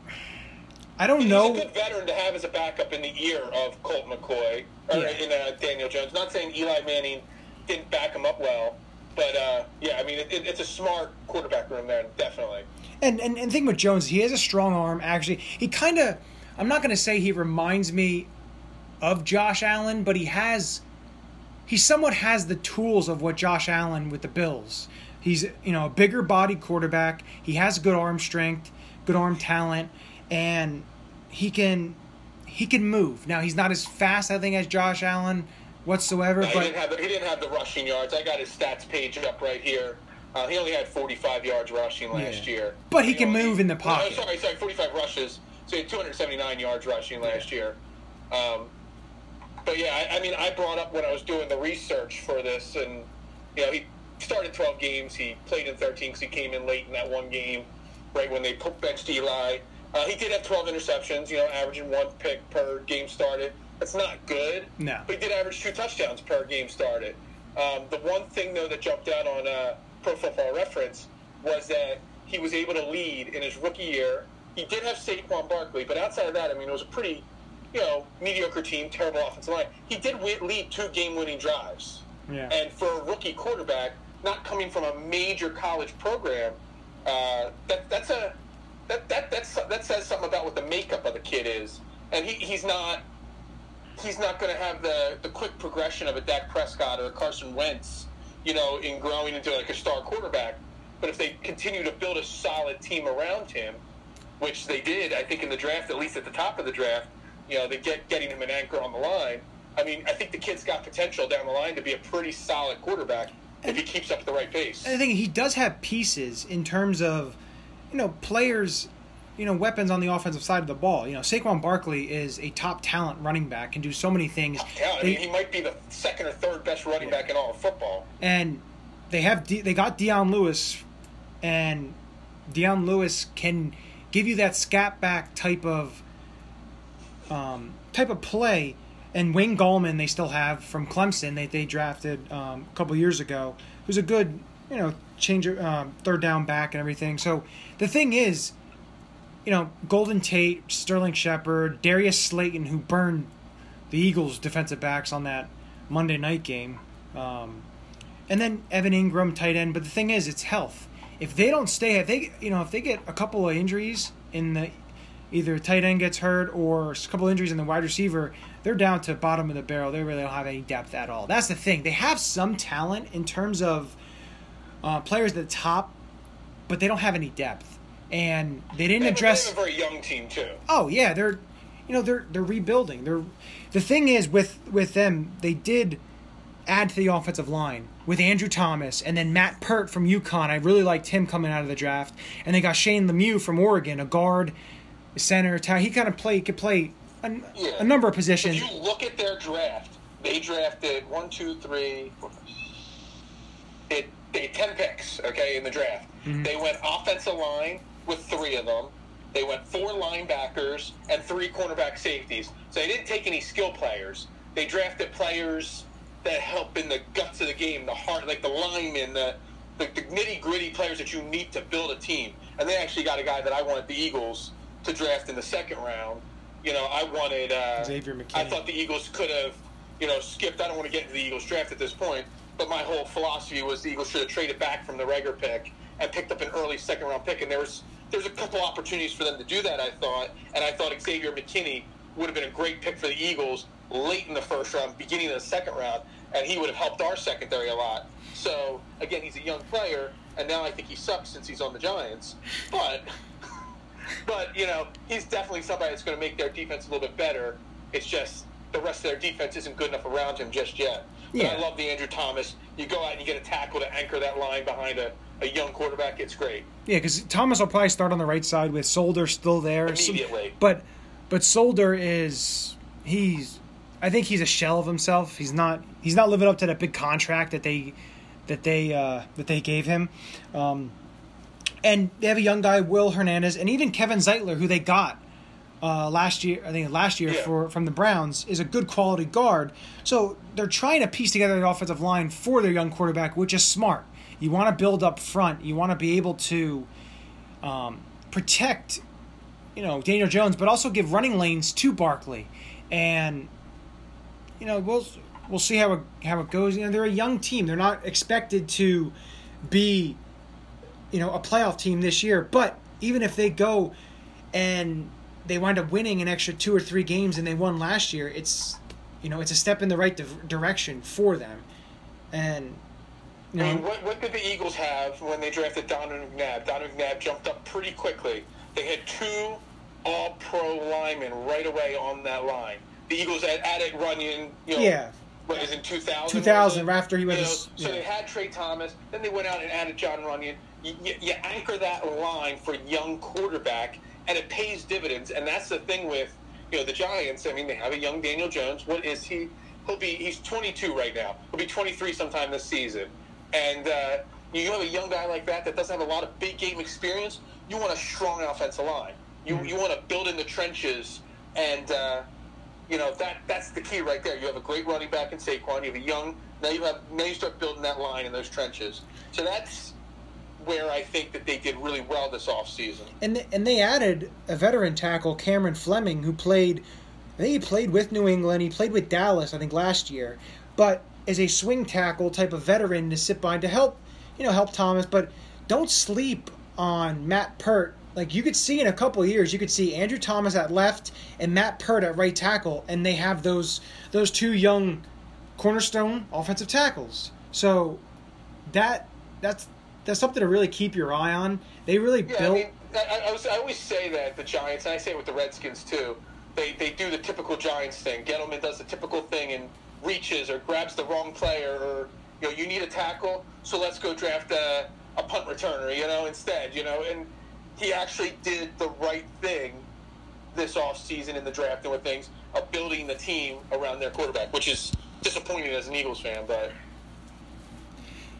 I don't He's know. a good veteran to have as a backup in the ear of Colt McCoy or Yeah. in uh, Daniel Jones. Not saying Eli Manning didn't back him up well, but uh, yeah, I mean it, it, it's a smart quarterback room there, definitely. And and and thing with Jones, he has a strong arm. Actually, he kind of. I'm not going to say he reminds me of Josh Allen, but he has. He somewhat has the tools of what Josh Allen with the Bills. He's you know a bigger body quarterback. He has good arm strength, good arm talent, and he can he can move. Now he's not as fast, I think, as Josh Allen whatsoever. No, he but didn't have the, he didn't have the rushing yards. I got his stats page up right here. Uh, he only had 45 yards rushing last Yeah. year. But he can only- move in the no, pocket. sorry, sorry, 45 rushes. So he had 279 yards rushing last year. Um, but yeah, I, I mean, I brought up when I was doing the research for this, and you know, he started 12 games. He played in 13 because he came in late in that one game, right when they benched Eli. Uh, he did have 12 interceptions. You know, averaging one pick per game started. That's not good. No. But he did average two touchdowns per game started. Um, the one thing though that jumped out on uh, Pro Football Reference was that he was able to lead in his rookie year. He did have Saquon Barkley, but outside of that, I mean, it was a pretty, you know, mediocre team, terrible offensive line. He did lead two game-winning drives. Yeah. And for a rookie quarterback, not coming from a major college program, uh, that that's a that, that that's that says something about what the makeup of the kid is. And he, he's not he's not going to have the, the quick progression of a Dak Prescott or a Carson Wentz, you know, in growing into like a star quarterback. But if they continue to build a solid team around him, which they did, I think in the draft, at least at the top of the draft, you know, they get getting him an anchor on the line. I mean, I think the kid's got potential down the line to be a pretty solid quarterback if he keeps up at the right pace. I think he does have pieces in terms of, you know, players. You know weapons on the offensive side of the ball. You know, Saquon Barkley is a top talent running back, can do so many things. Yeah, I They- he might be the second or third best running Yeah. back in all of football. and they have De- they got Dion Lewis, and Dion Lewis can give you that scat back type of um, type of play. And Wayne Gallman they still have from Clemson they they drafted um, a couple years ago, who's a good you know change um, third down back and everything. So the thing is, you know Golden Tate, Sterling Shepard, Darius Slayton, who burned the Eagles defensive backs on that Monday night game. Um, and then Evan Engram, tight end. But the thing is, it's health. If they don't stay, if they you know if they get a couple of injuries in the either tight end gets hurt or a couple of injuries in the wide receiver, they're down to bottom of the barrel. They really don't have any depth at all. That's the thing. They have some talent in terms of uh, players at the top, but they don't have any depth. And they didn't They address. they have a very young team too. Oh yeah, they're you know they're they're rebuilding. They're the thing is with with them they did add to the offensive line with Andrew Thomas and then Matt Peart from UConn. I really liked him coming out of the draft, and they got Shane Lemieux from Oregon, a guard, center. ta- He kind of play could play a, Yeah. a number of If positions. you look at their draft, they drafted one, two, three, four, they, 10 picks, okay, in the draft. Mm-hmm. They went offensive line with three of them. They went four linebackers and three cornerback safeties. So they didn't take any skill players. They drafted players that help in the guts of the game, the heart, like the linemen, the, the, the nitty gritty players that you need to build a team. And they actually got a guy that I wanted the Eagles to draft in the second round. You know, I wanted uh, Xavier McKinney. I thought the Eagles could have, you know, skipped. I don't want to get into the Eagles draft at this point, but my whole philosophy was the Eagles should have traded back from the regular pick and picked up an early second round pick. And there was there's a couple opportunities for them to do that. I thought, and I thought Xavier McKinney would have been a great pick for the Eagles late in the first round, beginning of the second round, and he would have helped our secondary a lot. So again, he's a young player, and now I think he sucks since he's on the Giants, but. [laughs] But you know, he's definitely somebody that's going to make their defense a little bit better. It's just the rest of their defense isn't good enough around him just yet. Yeah. I love the Andrew Thomas. You go out and you get a tackle to anchor that line behind a, a young quarterback. It's great. Yeah, because Thomas will probably start on the right side with Solder still there. So- Immediately. but but Solder is he's I think he's a shell of himself. He's not he's not living up to that big contract that they that they uh, that they gave him. Um, and they have a young guy, Will Hernandez, and even Kevin Zeitler, who they got uh, last year. I think last year Yeah. for from the Browns is a good quality guard. So they're trying to piece together the offensive line for their young quarterback, which is smart. You want to build up front. You want to be able to um, protect, you know, Daniel Jones, but also give running lanes to Barkley, and you know we'll we'll see how it how it goes. You know, they're a young team. They're not expected to be, you know, a playoff team this year. But even if they go and they wind up winning an extra two or three games and they won last year, it's you know it's a step in the right di- direction for them, and you I mean, what, what did the Eagles have when they drafted Donovan McNabb? Donovan McNabb jumped up pretty quickly. They had two all-pro linemen right away on that line. The Eagles had added Runyan, you know, Yeah. what is in 2000? 2000, was it? after he was. You know, s- So yeah. they had Tra Thomas. Then they went out and added Jon Runyan. You, you, you anchor that line for young quarterback, and it pays dividends. And that's the thing with you know the Giants. I mean, they have a young Daniel Jones. What is he? He'll be he's 22 right now. He'll be 23 sometime this season. And uh, you have a young guy like that that doesn't have a lot of big game experience. You want a strong offensive line. You Mm-hmm. you want to build in the trenches and. Uh, you know that that's the key right there. You have a great running back in Saquon. You have a young now. You have now you start building that line in those trenches. So that's where I think that they did really well this offseason. And they, and they added a veteran tackle, Cameron Fleming, who played. I think he played with New England. He played with Dallas, I think, last year. But as a swing tackle type of veteran to sit behind to help, you know, help Thomas. But don't sleep on Matt Peart. Like you could see in a couple years, you could see Andrew Thomas at left and Matt Peart at right tackle, and they have those those two young cornerstone offensive tackles. So that that's that's something to really keep your eye on. They really Yeah, built. I mean, I, I, was, I always say that the Giants, and I say it with the Redskins too. They they do the typical Giants thing. Gettleman does the typical thing and reaches or grabs the wrong player, or you know, you need a tackle, so let's go draft a, a punt returner, you know, instead, you know, and he actually did the right thing this offseason in the draft and with things of building the team around their quarterback, which is disappointing as an Eagles fan, but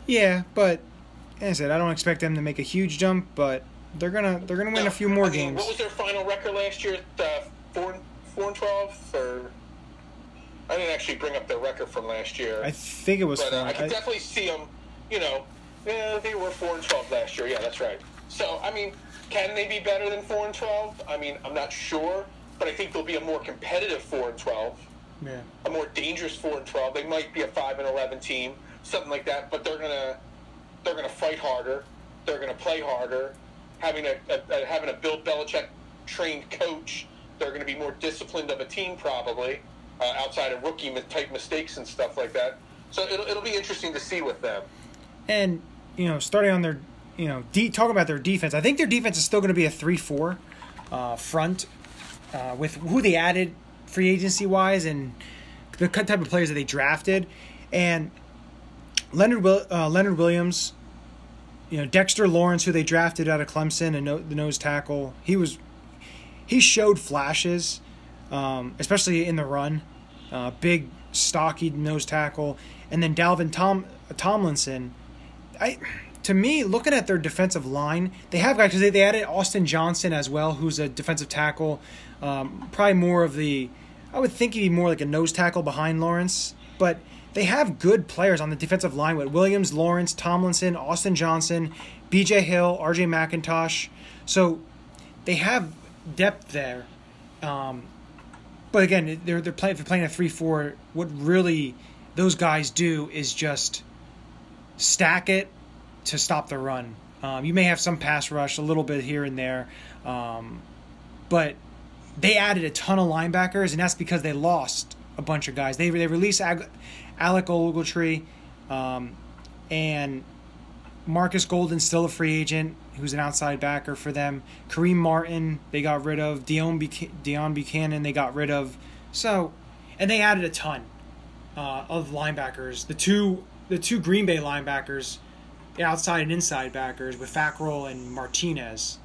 Yeah, but as I said, I don't expect them to make a huge jump, but they're gonna they're gonna win a few more I mean, games. What was their final record last year? Uh, four, four and twelve, or I didn't actually bring up their record from last year. I think it was. but uh. I can I- definitely see them. You know, yeah, they were four and twelve last year. Yeah, that's right. So I mean, can they be better than four and twelve? I mean, I'm not sure, but I think they'll be a more competitive four and twelve, yeah. a more dangerous four and twelve. They might be a five and eleven team, something like that. But they're gonna they're gonna fight harder. They're gonna play harder. Having a, a, a having a Bill Belichick trained coach, they're going to be more disciplined of a team probably, uh, outside of rookie type mistakes and stuff like that. So it'll, it'll be interesting to see with them. And you know, starting on their, you know, de- talk about their defense. I think their defense is still going to be a three-four uh, front uh, with who they added free agency wise and the type of players that they drafted. And Leonard uh, Leonard Williams, you know, Dexter Lawrence, who they drafted out of Clemson and no- the nose tackle. He was he showed flashes, um, especially in the run. Uh, big, stocky nose tackle, and then Dalvin Tom Tomlinson. I, to me, looking at their defensive line, they have guys because they, they added Austin Johnson as well, who's a defensive tackle. Um, probably more of the, I would think he'd be more like a nose tackle behind Lawrence, but they have good players on the defensive line with Williams, Lawrence, Tomlinson, Austin Johnson, B.J. Hill, R.J. McIntosh. So they have depth there. Um, but again, they're they're playing they're playing a three four. What really those guys do is just stack it to stop the run. Um, you may have some pass rush a little bit here and there, um, but they added a ton of linebackers, and that's because they lost a bunch of guys. They they released Ag- Alec Ogletree, um, and Marcus Golden, still a free agent, who's an outside backer for them. Kareem Martin, they got rid of. Dion, Buch- Deone Bucannon, they got rid of. So, and they added a ton uh, of linebackers. The two, the two Green Bay linebackers, the outside and inside backers with Fackrell and Martinez.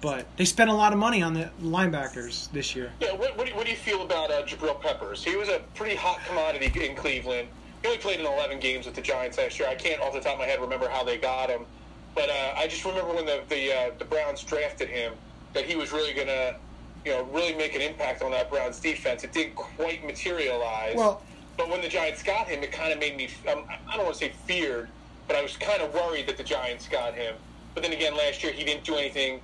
But they spent a lot of money on the linebackers this year. Yeah, what, what, do, you, what do you feel about uh, Jabril Peppers? He was a pretty hot commodity in Cleveland. He only played in 11 games with the Giants last year. I can't off the top of my head remember how they got him, but uh, I just remember when the the, uh, the Browns drafted him that he was really gonna, you know, really make an impact on that Browns defense. It didn't quite materialize. Well- but when the Giants got him, it kind of made me. Um, I don't want to say feared, but I was kind of worried that the Giants got him. But then again, last year he didn't do anything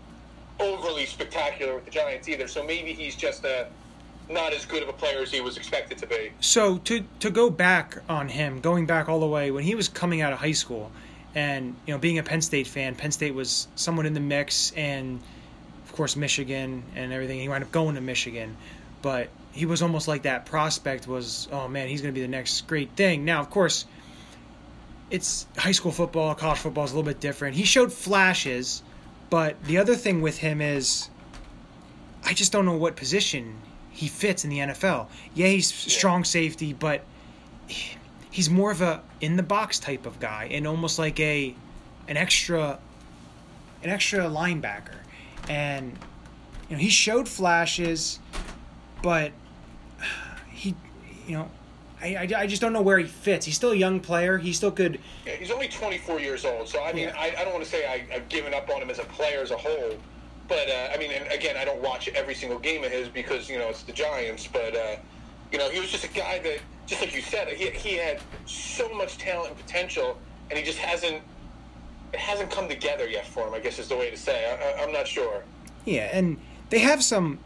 overly spectacular with the Giants either. So maybe he's just a not as good of a player as he was expected to be. So to to go back on him, going back all the way when he was coming out of high school, and you know being a Penn State fan, Penn State was somewhat in the mix, and of course Michigan and everything. He wound up going to Michigan, but he was almost like that prospect was. Oh man, he's going to be the next great thing. Now, of course, it's high school football, college football is a little bit different. He showed flashes, but the other thing with him is, I just don't know what position he fits in the NFL. Yeah, he's strong safety, but he's more of a in the box type of guy and almost like a an extra an extra linebacker. And you know, he showed flashes, but he you know, I, I, I just don't know where he fits. He's still a young player. He still could Yeah, he's only 24 years old, so I mean, Yeah. I, I don't want to say I, I've given up on him as a player as a whole, but uh, I mean, and again, I don't watch every single game of his because you know it's the Giants, but uh, you know, he was just a guy that, just like you said, he, he had so much talent and potential, and he just hasn't it hasn't come together yet for him. I guess is the way to say. I, I, I'm not sure. Yeah, and they have some,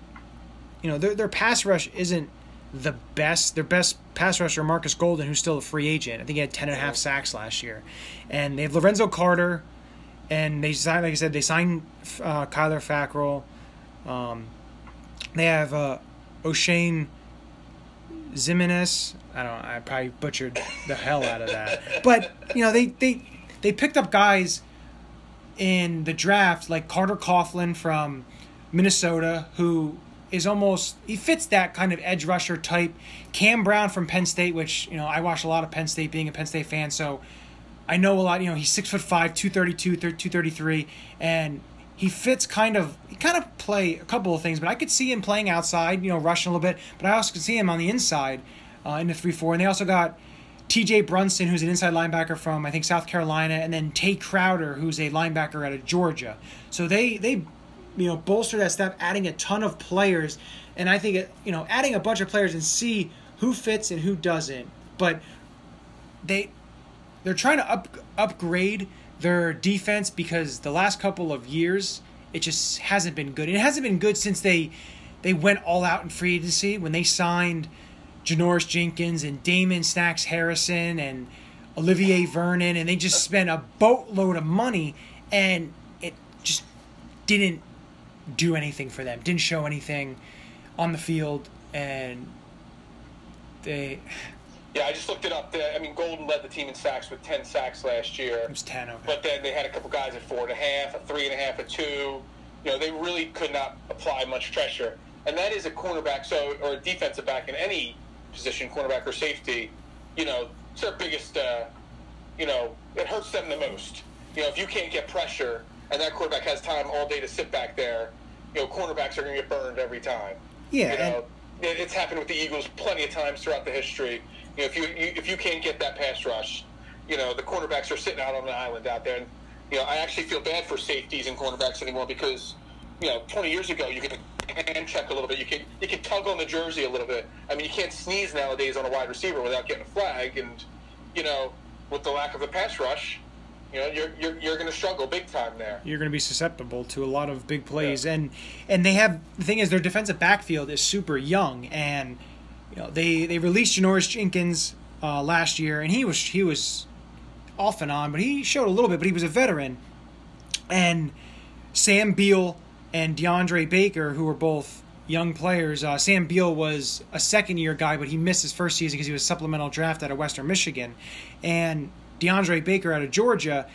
you know, their their pass rush isn't the best. Their best pass rusher, Marcus Golden, who's still a free agent. I think he had ten and a half sacks last year, and they have Lorenzo Carter, and they signed, like I said, they signed uh, Kyler Fackrell. Um, they have uh, Oshane Ximines. I don't. I probably butchered the hell out of that, [laughs] but you know they they they picked up guys in the draft like Carter Coughlin from Minnesota, who is almost he fits that kind of edge rusher type. Cam Brown from Penn State, which you know I watch a lot of Penn State, being a Penn State fan, so I know a lot. You know he's six foot five, two thirty two, two thirty three, and he fits kind of he kind of play a couple of things, but I could see him playing outside, you know, rushing a little bit. But I also could see him on the inside uh, in the three four, and they also got T.J. Brunson, who's an inside linebacker from I think South Carolina, and then Tae Crowder, who's a linebacker out of Georgia. So they they you know bolster that step, adding a ton of players, and I think it, you know adding a bunch of players and see who fits and who doesn't. But they they're trying to up upgrade their defense because the last couple of years it just hasn't been good. It hasn't been good since they they went all out in free agency when they signed Janoris Jenkins and Damon Snacks Harrison and Olivier Vernon and they just spent a boatload of money and it just didn't do anything for them. Didn't show anything on the field and they Yeah, I just looked it up. I mean, Golden led the team in sacks with 10 sacks last year. it was 10 okay. But then they had a couple guys at four and a half, a three and a half, a two. You know, they really could not apply much pressure. And that is a cornerback, so or a defensive back in any position, cornerback or safety. You know, it's their biggest. Uh, you know, it hurts them the most. You know, if you can't get pressure and that quarterback has time all day to sit back there, you know, cornerbacks are going to get burned every time. Yeah, You know, it's happened with the Eagles plenty of times throughout the history. You know, if you, you if you can't get that pass rush, you know the cornerbacks are sitting out on the island out there. And you know, I actually feel bad for safeties and cornerbacks anymore because you know, 20 years ago you could hand check a little bit. You could you could tug on the jersey a little bit. I mean, you can't sneeze nowadays on a wide receiver without getting a flag. And you know, with the lack of a pass rush, you know, you're you're, you're going to struggle big time there. you're going to be susceptible to a lot of big plays. And and they have the thing is their defensive backfield is super young. And you know they they released Janoris Jenkins uh, last year and he was he was off and on but he showed a little bit but he was a veteran. And Sam Beal and DeAndre Baker who were both young players uh, Sam Beal was a second year guy but he missed his first season because he was supplemental draft out of Western Michigan. And DeAndre Baker out of Georgia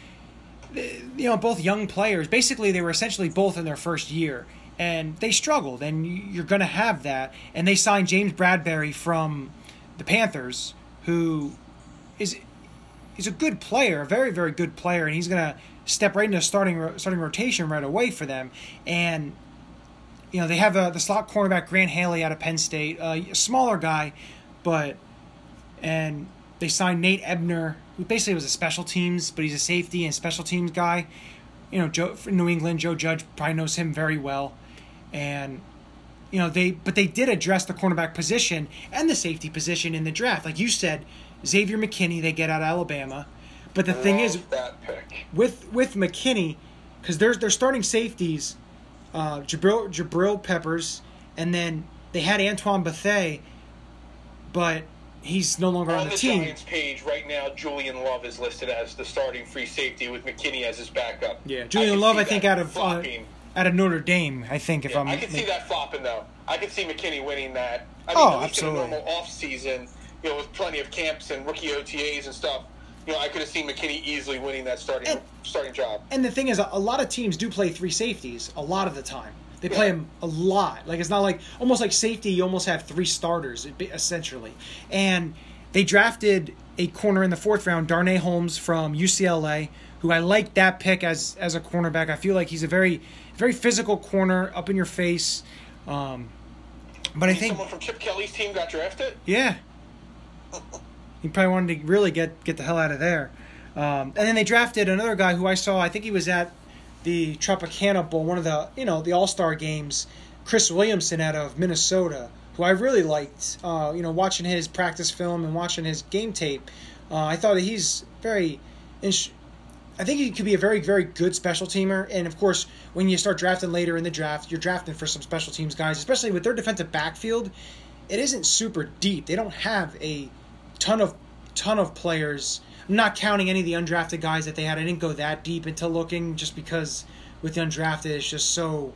you know, both young players. Basically, they were essentially both in their first year, and they struggled. And you're going to have that. And they signed James Bradberry from the Panthers, who is is a good player, a very very good player, and he's going to step right into starting starting rotation right away for them. And you know, they have uh, the slot cornerback Grant Haley out of Penn State, uh, a smaller guy, but and they signed Nate Ebner, who basically was a special teams, but he's a safety and special teams guy. You know, Joe New England, Joe Judge probably knows him very well, and you know they but they did address the cornerback position and the safety position in the draft, like you said. Xavier McKinney they get out of Alabama, but the thing is with with McKinney, because there's they're starting safeties, uh, Jabril Jabril Peppers, and then they had Antoine Bethea, but he's no longer on On the the team. Giants page right now, Julian Love is listed as the starting free safety with McKinney as his backup. Yeah, Julian can Love, I think out of uh, out of Notre Dame, I think if Yeah, I'm. I can see that flopping though. I can see McKinney winning that. I mean, Oh, at least absolutely. in a normal off season, you know, with plenty of camps and rookie OTAs and stuff. You know, I could have seen McKinney easily winning that starting And- starting job. And the thing is, a lot of teams do play three safeties a lot of the time. They play them a lot. Like it's not like almost like safety. You almost have three starters essentially. And they drafted a corner in the fourth round, Darnay Holmes from UCLA, who I like that pick as as a cornerback. I feel like he's a very very physical corner, up in your face. Um, but I think Someone from Chip Kelly's team got drafted. yeah. [laughs] He probably wanted to really get get the hell out of there. Um, and then they drafted another guy who I saw. I think he was at the Tropical Bowl, one of the you know the All Star games. Chris Williamson out of Minnesota, who I really liked. Uh, you know, watching his practice film and watching his game tape, uh, I thought that he's very. I think he could be a very, very good special teamer. And of course, when you start drafting later in the draft, you're drafting for some special teams guys, especially with their defensive backfield. It isn't super deep. They don't have a ton of ton of players. I'm not counting any of the undrafted guys that they had. I didn't go that deep into looking just because with the undrafted it's just so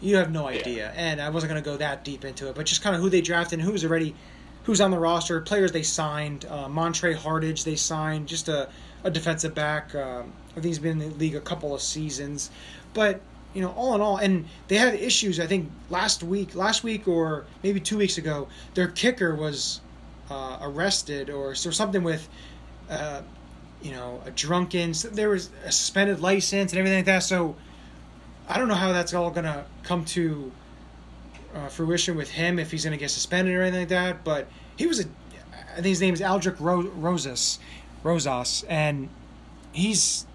you have no idea. And I wasn't gonna go that deep into it, but just kind of who they drafted and who's already who's on the roster, players they signed. Uh, Montre Hartage they signed, just a, a defensive back. Um, I think he's been in the league a couple of seasons, but you know, all in all, and they had issues. I think last week, last week or maybe two weeks ago, their kicker was uh, arrested or so something with, uh, you know, a drunken. so There was a suspended license and everything like that. So I don't know how that's all gonna come to uh, fruition with him if he's gonna get suspended or anything like that. But he was a, I think his name is Aldrick Ro- Rosas, Rosas, and he's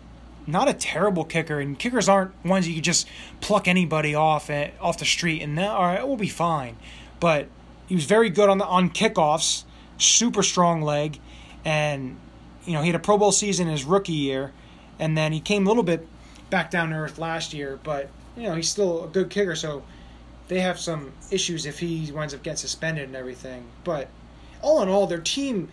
not a terrible kicker. And kickers aren't ones you can just pluck anybody off at, off the street and all right, we'll be fine. But he was very good on the on kickoffs, super strong leg, and you know he had a Pro Bowl season his rookie year, and then he came a little bit back down to earth last year. But you know he's still a good kicker, so they have some issues if he winds up getting suspended and everything. But all in all, their team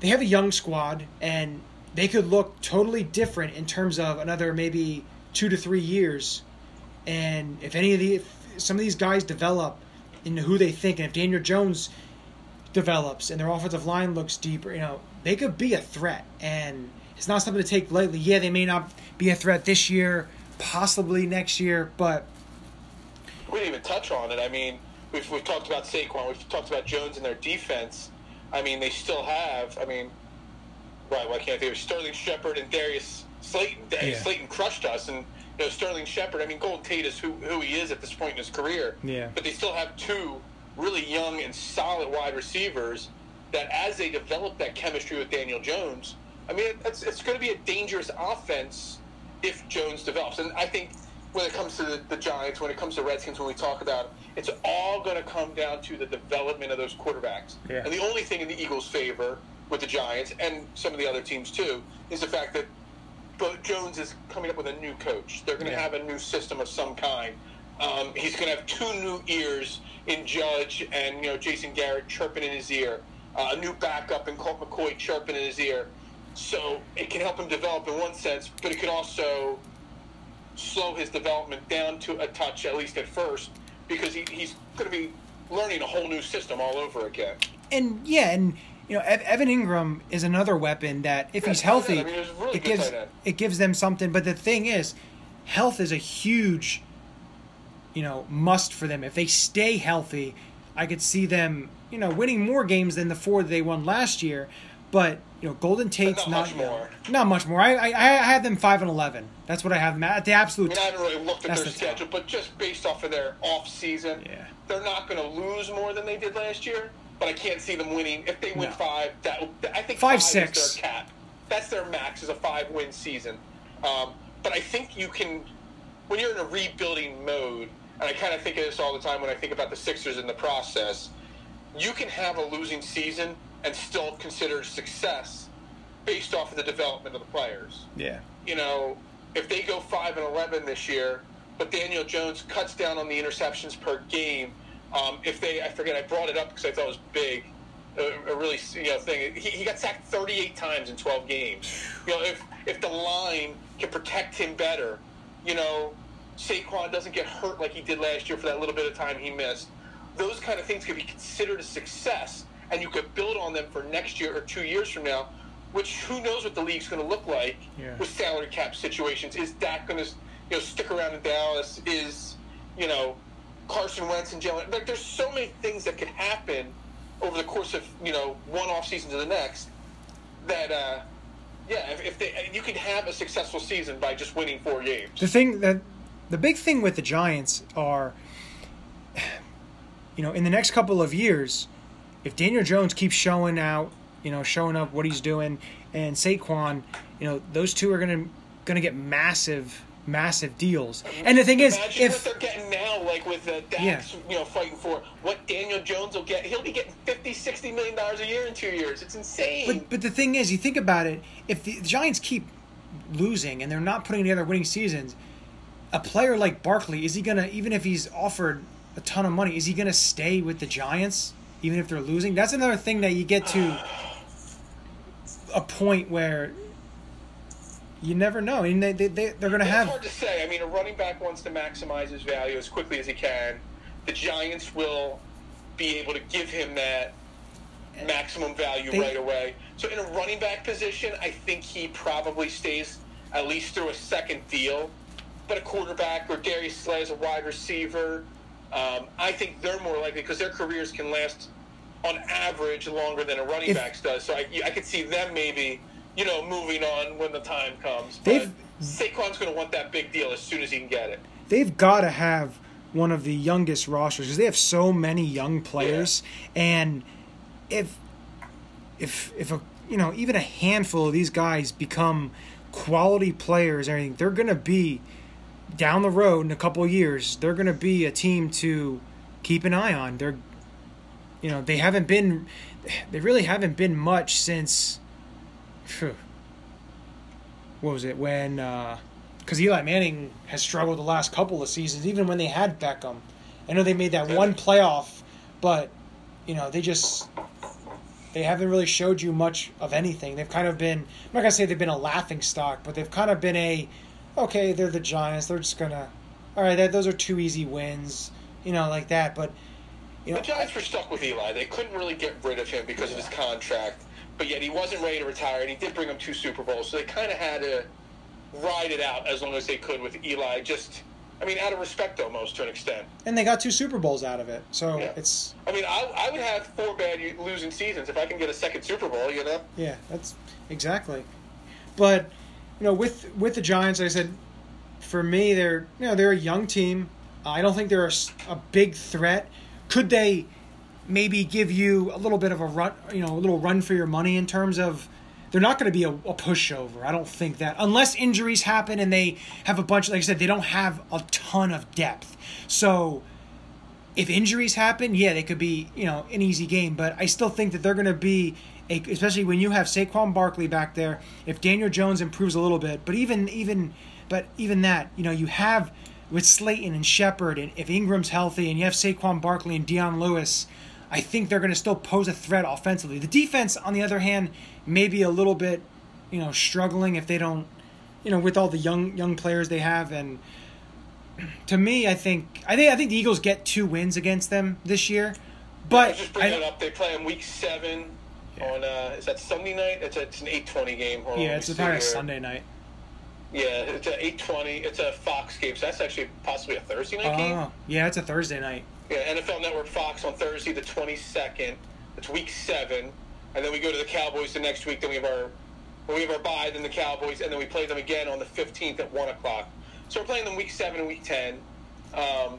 they have a young squad and they could look totally different in terms of another maybe two to three years. And if any of the if some of these guys develop into who they think, and if Daniel Jones develops and their offensive line looks deeper, you know, they could be a threat. And it's not something to take lightly. Yeah, they may not be a threat this year, possibly next year, but we didn't even touch on it. I mean, we've, we've talked about Saquon, we've talked about Jones and their defense. I mean, they still have. I mean, right? Why can't they have Sterling Shepard and Darius Slayton? Yeah. Slayton crushed us, and you know Sterling Shepard. I mean, Golden Tate is who who he is at this point in his career. Yeah. But they still have two really young and solid wide receivers that, as they develop that chemistry with Daniel Jones, I mean, it's it's going to be a dangerous offense if Jones develops. And I think when it comes to the, the Giants, when it comes to Redskins, when we talk about it, it's all going to come down to the development of those quarterbacks. Yeah. And the only thing in the Eagles' favor with the Giants and some of the other teams too is the fact that but Jones is coming up with a new coach. They're going to Yeah. have a new system of some kind. Um, he's going to have two new ears in Judge and you know Jason Garrett chirping in his ear, uh, a new backup in Colt McCoy chirping in his ear. So it can help him develop in one sense, but it could also slow his development down to a touch, at least at first, because he, he's going to be learning a whole new system all over again. and yeah, and you know, Evan Engram is another weapon that if Yeah, he's healthy, I mean, really it gives it gives them something. But the thing is, health is a huge, you know, must for them. If they stay healthy, I could see them, you know, winning more games than the four that they won last year. But you know, Golden Tate's not not much more. Not much more. I, I I have them five and eleven. That's what I have them at, the I absolute. mean, I haven't really looked at their the top. schedule, but just based off of their off season, Yeah. they're not going to lose more than they did last year. But I can't see them winning. If they win No. five, that I think Five, five, six. is their cap. That's their max is a five win season. Um, but I think you can when you're in a rebuilding mode, and I kind of think of this all the time when I think about the Sixers in the process. You can have a losing season and still consider success based off of the development of the players yeah. you know, if they go five and eleven this year, but Daniel Jones cuts down on the interceptions per game. Um, if they, I forget, I brought it up because I thought it was big, a, a really you know thing. He, he got sacked 38 times in 12 games. You know, if if the line can protect him better, you know, Saquon doesn't get hurt like he did last year for that little bit of time he missed. Those kind of things could be considered a success, and you could build on them for next year or two years from now. Which who knows what the league's going to look like Yeah. with salary cap situations? Is Dak going to you know stick around in Dallas? Is you know Carson Wentz and Jalen? Like there's so many things that could happen over the course of you know one off season to the next. That uh, yeah, if, if they you could have a successful season by just winning four games. The thing that the big thing with the Giants are, you know, in the next couple of years, if Daniel Jones keeps showing out, you know, showing up what he's doing, and Saquon, you know, those two are gonna gonna get massive, massive deals. And the thing is, if what they're getting now, like with uh, Dax, Yeah. you know, fighting for what Daniel Jones will get. He'll be getting 50, 60 million dollars a year in two years. It's insane. But but the thing is, you think about it. If the Giants keep losing and they're not putting together winning seasons, a player like Barkley is he gonna even if he's offered a ton of money, is he gonna stay with the Giants even if they're losing? That's another thing that you get to a point where you never know. I mean, they they they they're gonna have It's hard to say. I mean, a running back wants to maximize his value as quickly as he can. The Giants will be able to give him that maximum value They- right away. So in a running back position, I think he probably stays at least through a second deal. But a quarterback or Darius Slay as a wide receiver, um, I think they're more likely because their careers can last on average longer than a running If- back's does. So I, I could see them maybe, you know, moving on when the time comes. But Saquon's going to want that big deal as soon as he can get it. they've got to have one of the youngest rosters because they have so many young players, and if if if a you know even a handful of these guys become quality players, and everything they're gonna be down the road in a couple of years. They're gonna be a team to keep an eye on. They're you know they haven't been they really haven't been much since. Phew, what was it when? Uh, because Eli Manning has struggled the last couple of seasons, even when they had Beckham. I know they made that one playoff, but you know they just they haven't really showed you much of anything. They've kind of been I'm not gonna say they've been a laughing stock, but they've kind of been a okay. They're the Giants. They're just gonna all right. That, those are two easy wins, you know, like that. But you know, The Giants were stuck with Eli. They couldn't really get rid of him because of his contract, but yet he wasn't ready to retire, and he did bring them two Super Bowls. So they kind of had to ride it out as long as they could with Eli. Just, I mean, out of respect almost to an extent. and they got two Super Bowls out of it, so Yeah. it's I mean, I, I would have four bad losing seasons if I can get a second Super Bowl. You know. Yeah, that's exactly. But you know, with with the Giants, like I said, for me, they're you know they're a young team. I don't think they're a big threat. Could they maybe give you a little bit of a run, you know, a little run for your money in terms of they're not going to be a, a pushover. I don't think that unless injuries happen and they have a bunch. Like I said, they don't have a ton of depth. So if injuries happen, yeah, they could be, you know, an easy game. But I still think that they're going to be, a, especially when you have Saquon Barkley back there. If Daniel Jones improves a little bit, but even even, but even that, you know, you have with Slayton and Shepard, and if Engram's healthy, and you have Saquon Barkley and Dion Lewis, I think they're going to still pose a threat offensively. The defense, on the other hand, may be a little bit, you know, struggling if they don't, you know, with all the young young players they have and [clears throat] to me, I think I think I think the Eagles get two wins against them this year, but was just bringing I- it up. They play on week seven. On uh, is that Sunday night? It's, a, it's an eight twenty game. Hold yeah, it's me see probably a. Sunday night. Yeah, it's a eight twenty. It's a Fox game, so that's actually possibly a Thursday night game. Oh, yeah, it's a Thursday night. Yeah, NFL Network Fox on Thursday the twenty second. It's week seven, and then we go to the Cowboys the next week. Then we have our we have our bye, then the Cowboys, and then we play them again on the fifteenth at one o'clock. So we're playing them week seven and week ten. Um,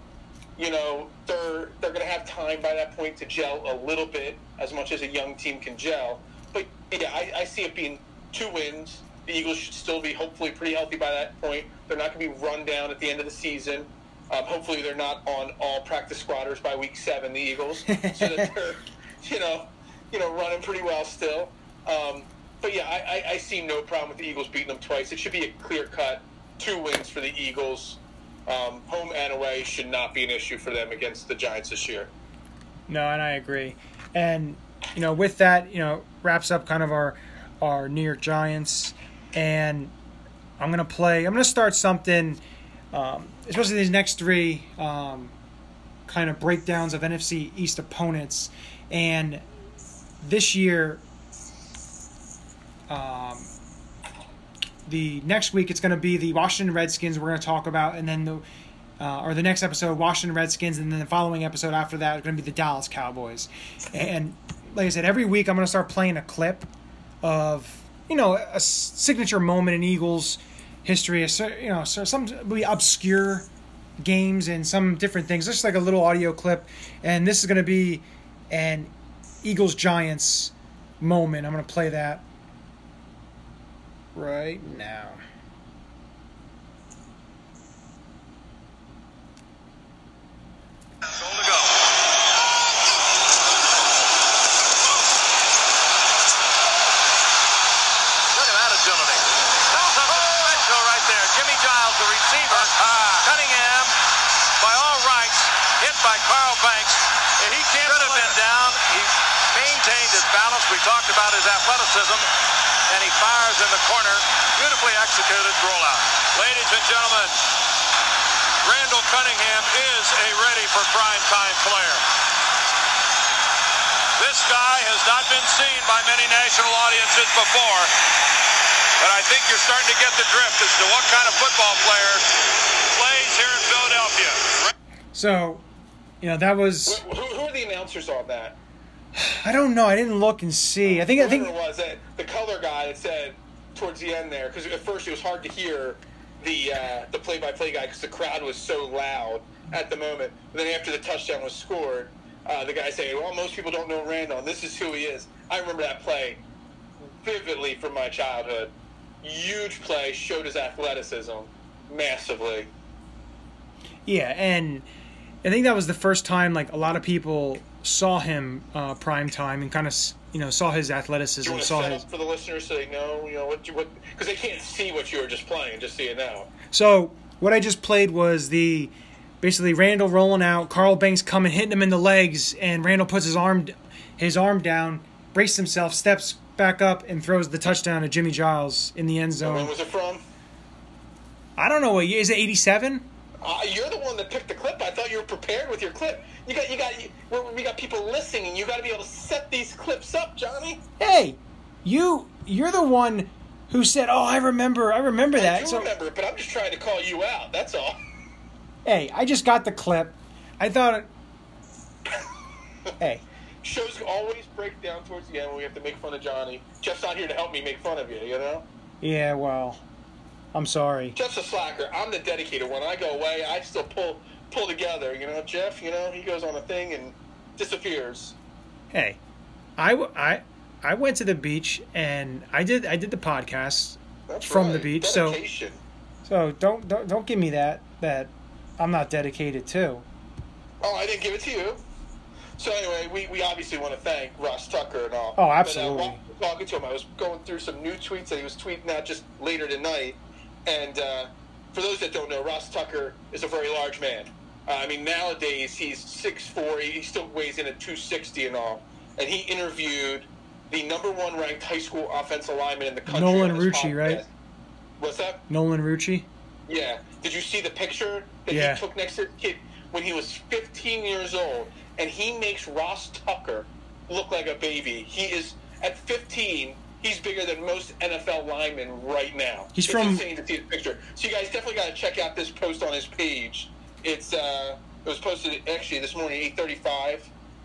you know, they're they're going to have time by that point to gel a little bit, as much as a young team can gel. But yeah, I, I see it being two wins. The Eagles should still be hopefully pretty healthy by that point. They're not going to be run down at the end of the season. Um, hopefully, they're not on all practice squatters by week seven. The Eagles, so that they're [laughs] you know you know running pretty well still. Um, but yeah, I, I, I see no problem with the Eagles beating them twice. It should be a clear cut two wins for the Eagles. Um, home and away should not be an issue for them against the Giants this year. No, and I agree. And you know, with that, you know, wraps up kind of our our New York Giants. And I'm gonna play. I'm gonna start something, um, especially these next three um, kind of breakdowns of NFC East opponents. And this year, um, the next week it's going to be the Washington Redskins we're going to talk about, and then the uh, or the next episode Washington Redskins, and then the following episode after that is going to be the Dallas Cowboys. And like I said, every week I'm going to start playing a clip of you know a signature moment in Eagles history, a, you know so some really obscure games and some different things, just like a little audio clip. And this is going to be an Eagles Giants moment. I'm going to play that right now. Goal to go. Look at that agility. That's a differential right there. Jimmy Giles, the receiver. Cunningham, by all rights, hit by Carl Banks. And he can't have been down. He maintained his balance. We talked about his athleticism. And he in the corner. Beautifully executed rollout. Ladies and gentlemen, Randall Cunningham is a ready for prime time player. This guy has not been seen by many national audiences before, but I think you're starting to get the drift as to what kind of football player plays here in Philadelphia. So, you know, that was Who, who are the announcers on that? [sighs] I don't know. I didn't look and see. I think I think it was that the color guy that said towards the end there because at first it was hard to hear the uh, the play-by-play guy because the crowd was so loud at the moment. But then after the touchdown was scored, uh, the guy saying, "Well, most people don't know Randall. This is who he is." I remember that play vividly from my childhood. Huge play, showed his athleticism massively. Yeah, and I think that was the first time like a lot of people saw him uh, prime time and kind of you know saw his you athleticism, to saw his. for the listeners so they know, you know, what you what because they can't see what you were just playing, just see it now. So what I just played was the basically Randall rolling out, Carl Banks coming, hitting him in the legs, and Randall puts his arm his arm down, braces himself, steps back up, and throws the touchdown to Jimmy Giles in the end zone. When was it from? I don't know what year is it. Eighty seven. Uh, you're the one that picked the clip. I thought you were prepared with your clip. You got, you got, you, we- got people listening, you got to be able to set these clips up, Johnny. Hey, you you're the one who said, "Oh, I remember, I remember I that." do So remember it, but I'm just trying to call you out. That's all. hey, I just got the clip. I thought, [laughs] hey, Shows always break down towards the end when we have to make fun of Johnny. Jeff's not here to help me make fun of you, you know? yeah, well, I'm sorry. Jeff's a slacker. I'm the dedicated one. I go away, I still pull pull together, you know? Jeff, you know, he goes on a thing and disappears. Hey, I, w- I, I went to the beach and I did I did the podcast. That's From the beach, so- Dedication. So don't don't don't give me that that I'm not dedicated to. Oh, I didn't give it to you. So anyway, we, we obviously want to thank Ross Tucker and all. Oh, absolutely. But, uh, while I was talking to him, I was going through some new tweets that he was tweeting out just later tonight. And uh, for those that don't know, Ross Tucker is a very large man. Uh, I mean, nowadays he's 6'4", he still weighs in at 260 and all. And he interviewed the number one ranked high school offensive lineman in the country. Nolan Rucci, right? What's that? Nolan Rucci. Yeah. Did you see the picture that Yeah. he took next to the kid when he was 15 years old? And he makes Ross Tucker look like a baby. He is at 15. He's bigger than most NFL linemen right now. He's it's from- insane to see the picture. So you guys definitely got to check out this post on his page. It's uh, it was posted actually this morning, 8:35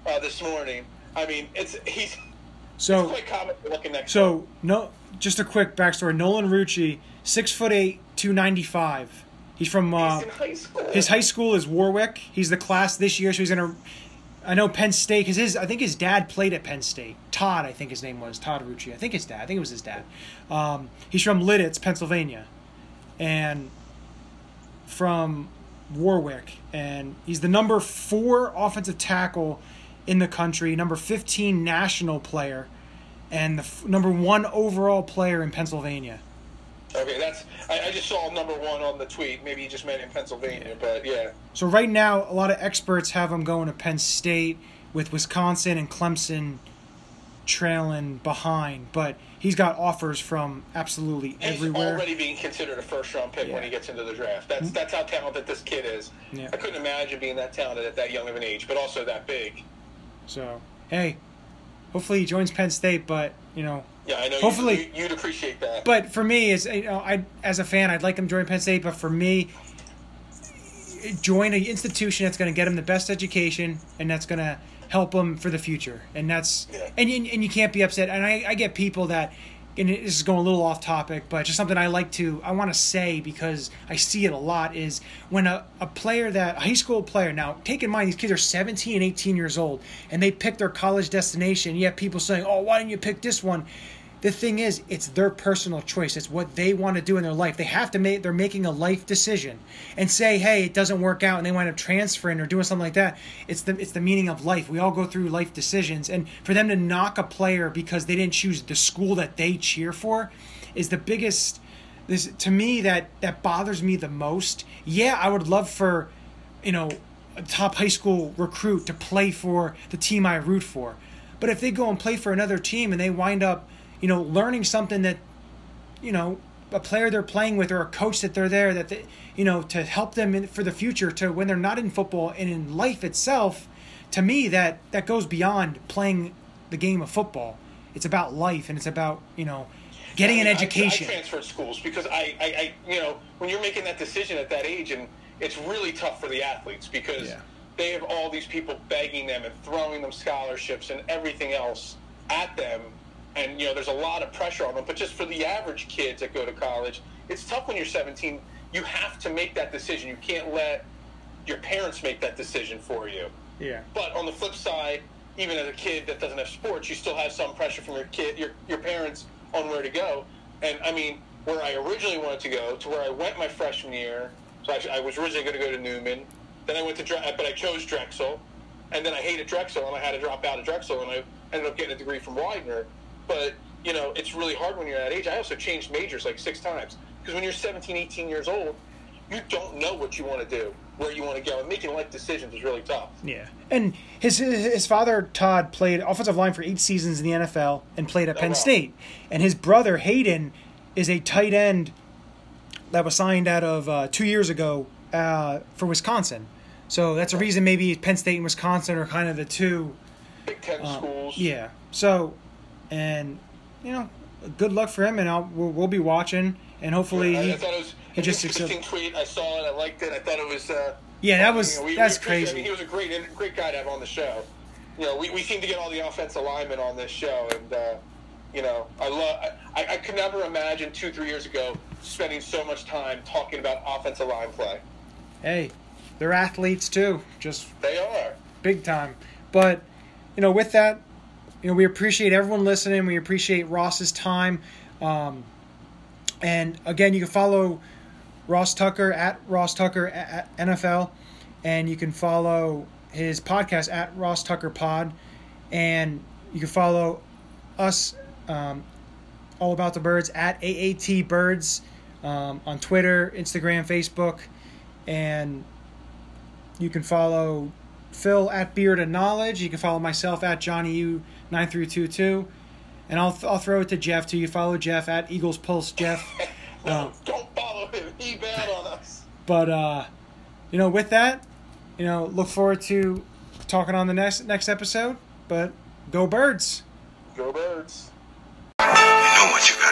uh, this morning. I mean, it's he's So quite comical looking next. so no, just a quick backstory. Nolan Rucci, six foot eight, two ninety five. He's from uh, he's in high school. his high school is Warwick. He's the class this year, so he's gonna. I know Penn State because his I think his dad played at Penn State. Todd, I think his name was Todd Rucci. I think his dad. I think it was his dad. Um, he's from Lititz, Pennsylvania, and from Warwick, and he's the number four offensive tackle in the country, number fifteen national player, and the f- number one overall player in Pennsylvania. Okay, that's. I, I just saw number one on the tweet. Maybe you just meant in Pennsylvania, but yeah. So right now, a lot of experts have him going to Penn State with Wisconsin and Clemson trailing behind, but he's got offers from absolutely He's everywhere. already being considered a first round pick when he gets into the draft. That's mm-hmm. that's how talented this kid is. Yeah. I couldn't imagine being that talented at that young of an age, but also that big. So hey, hopefully he joins Penn State, but you know. Yeah, I know. Hopefully- you, you'd appreciate that. But for me, is you know, I as a fan, I'd like him to join Penn State. But for me, join an institution that's going to get him the best education and that's going to help him for the future. And that's Yeah. and you, and you can't be upset. And I, I get people that. And this is going a little off topic, but just something I like to, I want to say because I see it a lot is when a, a player that, a high school player, now take in mind these kids are 17 and 18 years old and they pick their college destination. Yet people saying, oh, why didn't you pick this one? The thing is it's their personal choice. It's what they want to do in their life. They have to make they're making a life decision and say hey it doesn't work out and they wind up transferring or doing something like that. It's the it's the meaning of life. We all go through life decisions and for them to knock a player because they didn't choose the school that they cheer for is the biggest this to me that that bothers me the most. Yeah i would love for you know a top high school recruit to play for the team i root for. But if they go and play for another team and they wind up you know, learning something that, you know, a player they're playing with or a coach that they're there that, they, you know, to help them in, for the future to when they're not in football and in life itself, to me that that goes beyond playing the game of football. It's about life and it's about you know getting an I I- education. I, transferred schools because I, I, I, you know, when you're making that decision at that age, and it's really tough for the athletes because Yeah. they have all these people begging them and throwing them scholarships and everything else at them, and you know, there's a lot of pressure on them. But just for the average kids that go to college, it's tough when you're 17 you have to make that decision. You can't let your parents make that decision for you. Yeah. But on the flip side, even as a kid that doesn't have sports, you still have some pressure from your kid, your your parents on where to go. And I mean, where I originally wanted to go to where I went my freshman year. So I, I was originally going to go to Newman. Then I went to, Dre- but I chose Drexel, and then I hated Drexel, and I had to drop out of Drexel, and I ended up getting a degree from Widener. But you know, it's really hard when you're that age. I also changed majors like six times because when you're 17, 18 years old, you don't know what you want to do, where you want to go, and making life decisions is really tough. Yeah, and his his father Todd played offensive line for eight seasons in the NFL and played at Oh, Penn wow. State, and his brother Hayden is a tight end that was signed out of uh, two years ago uh, for Wisconsin. So that's a reason maybe Penn State and Wisconsin are kind of the two. Big Ten schools. Um, Yeah. So, and you know, good luck for him, and I'll, we'll, we'll be watching, and hopefully, I, he, I thought it was he an just interesting tweet. I saw it. I liked it. I thought it was. Uh, yeah, that was you know, we- we that's I crazy. mean, he was a great, great guy to have on the show. You know, we, we seem to get all the offensive linemen on this show, and uh, you know, I love. I, I could never imagine two, three years ago spending so much time talking about offensive line play. hey, they're athletes too, just They are. big time. But you know, with that, you know, we appreciate everyone listening. We appreciate Ross's time. Um, and again, you can follow Ross Tucker at Ross Tucker at NFL, and you can follow his podcast at Ross Tucker Pod, and you can follow us um, all about the birds at AAT Birds um, on Twitter, Instagram, Facebook, and you can follow Phil at Beard and Knowledge. You can follow myself at Johnny U nine three two two, and I'll I'll throw it to Jeff too. You follow Jeff at Eagles Pulse Jeff. No, [laughs] Uh, [laughs] don't follow him. He bad on us. but uh, you know, with that, you know, look forward to talking on the next next episode. But go birds. Go birds. You know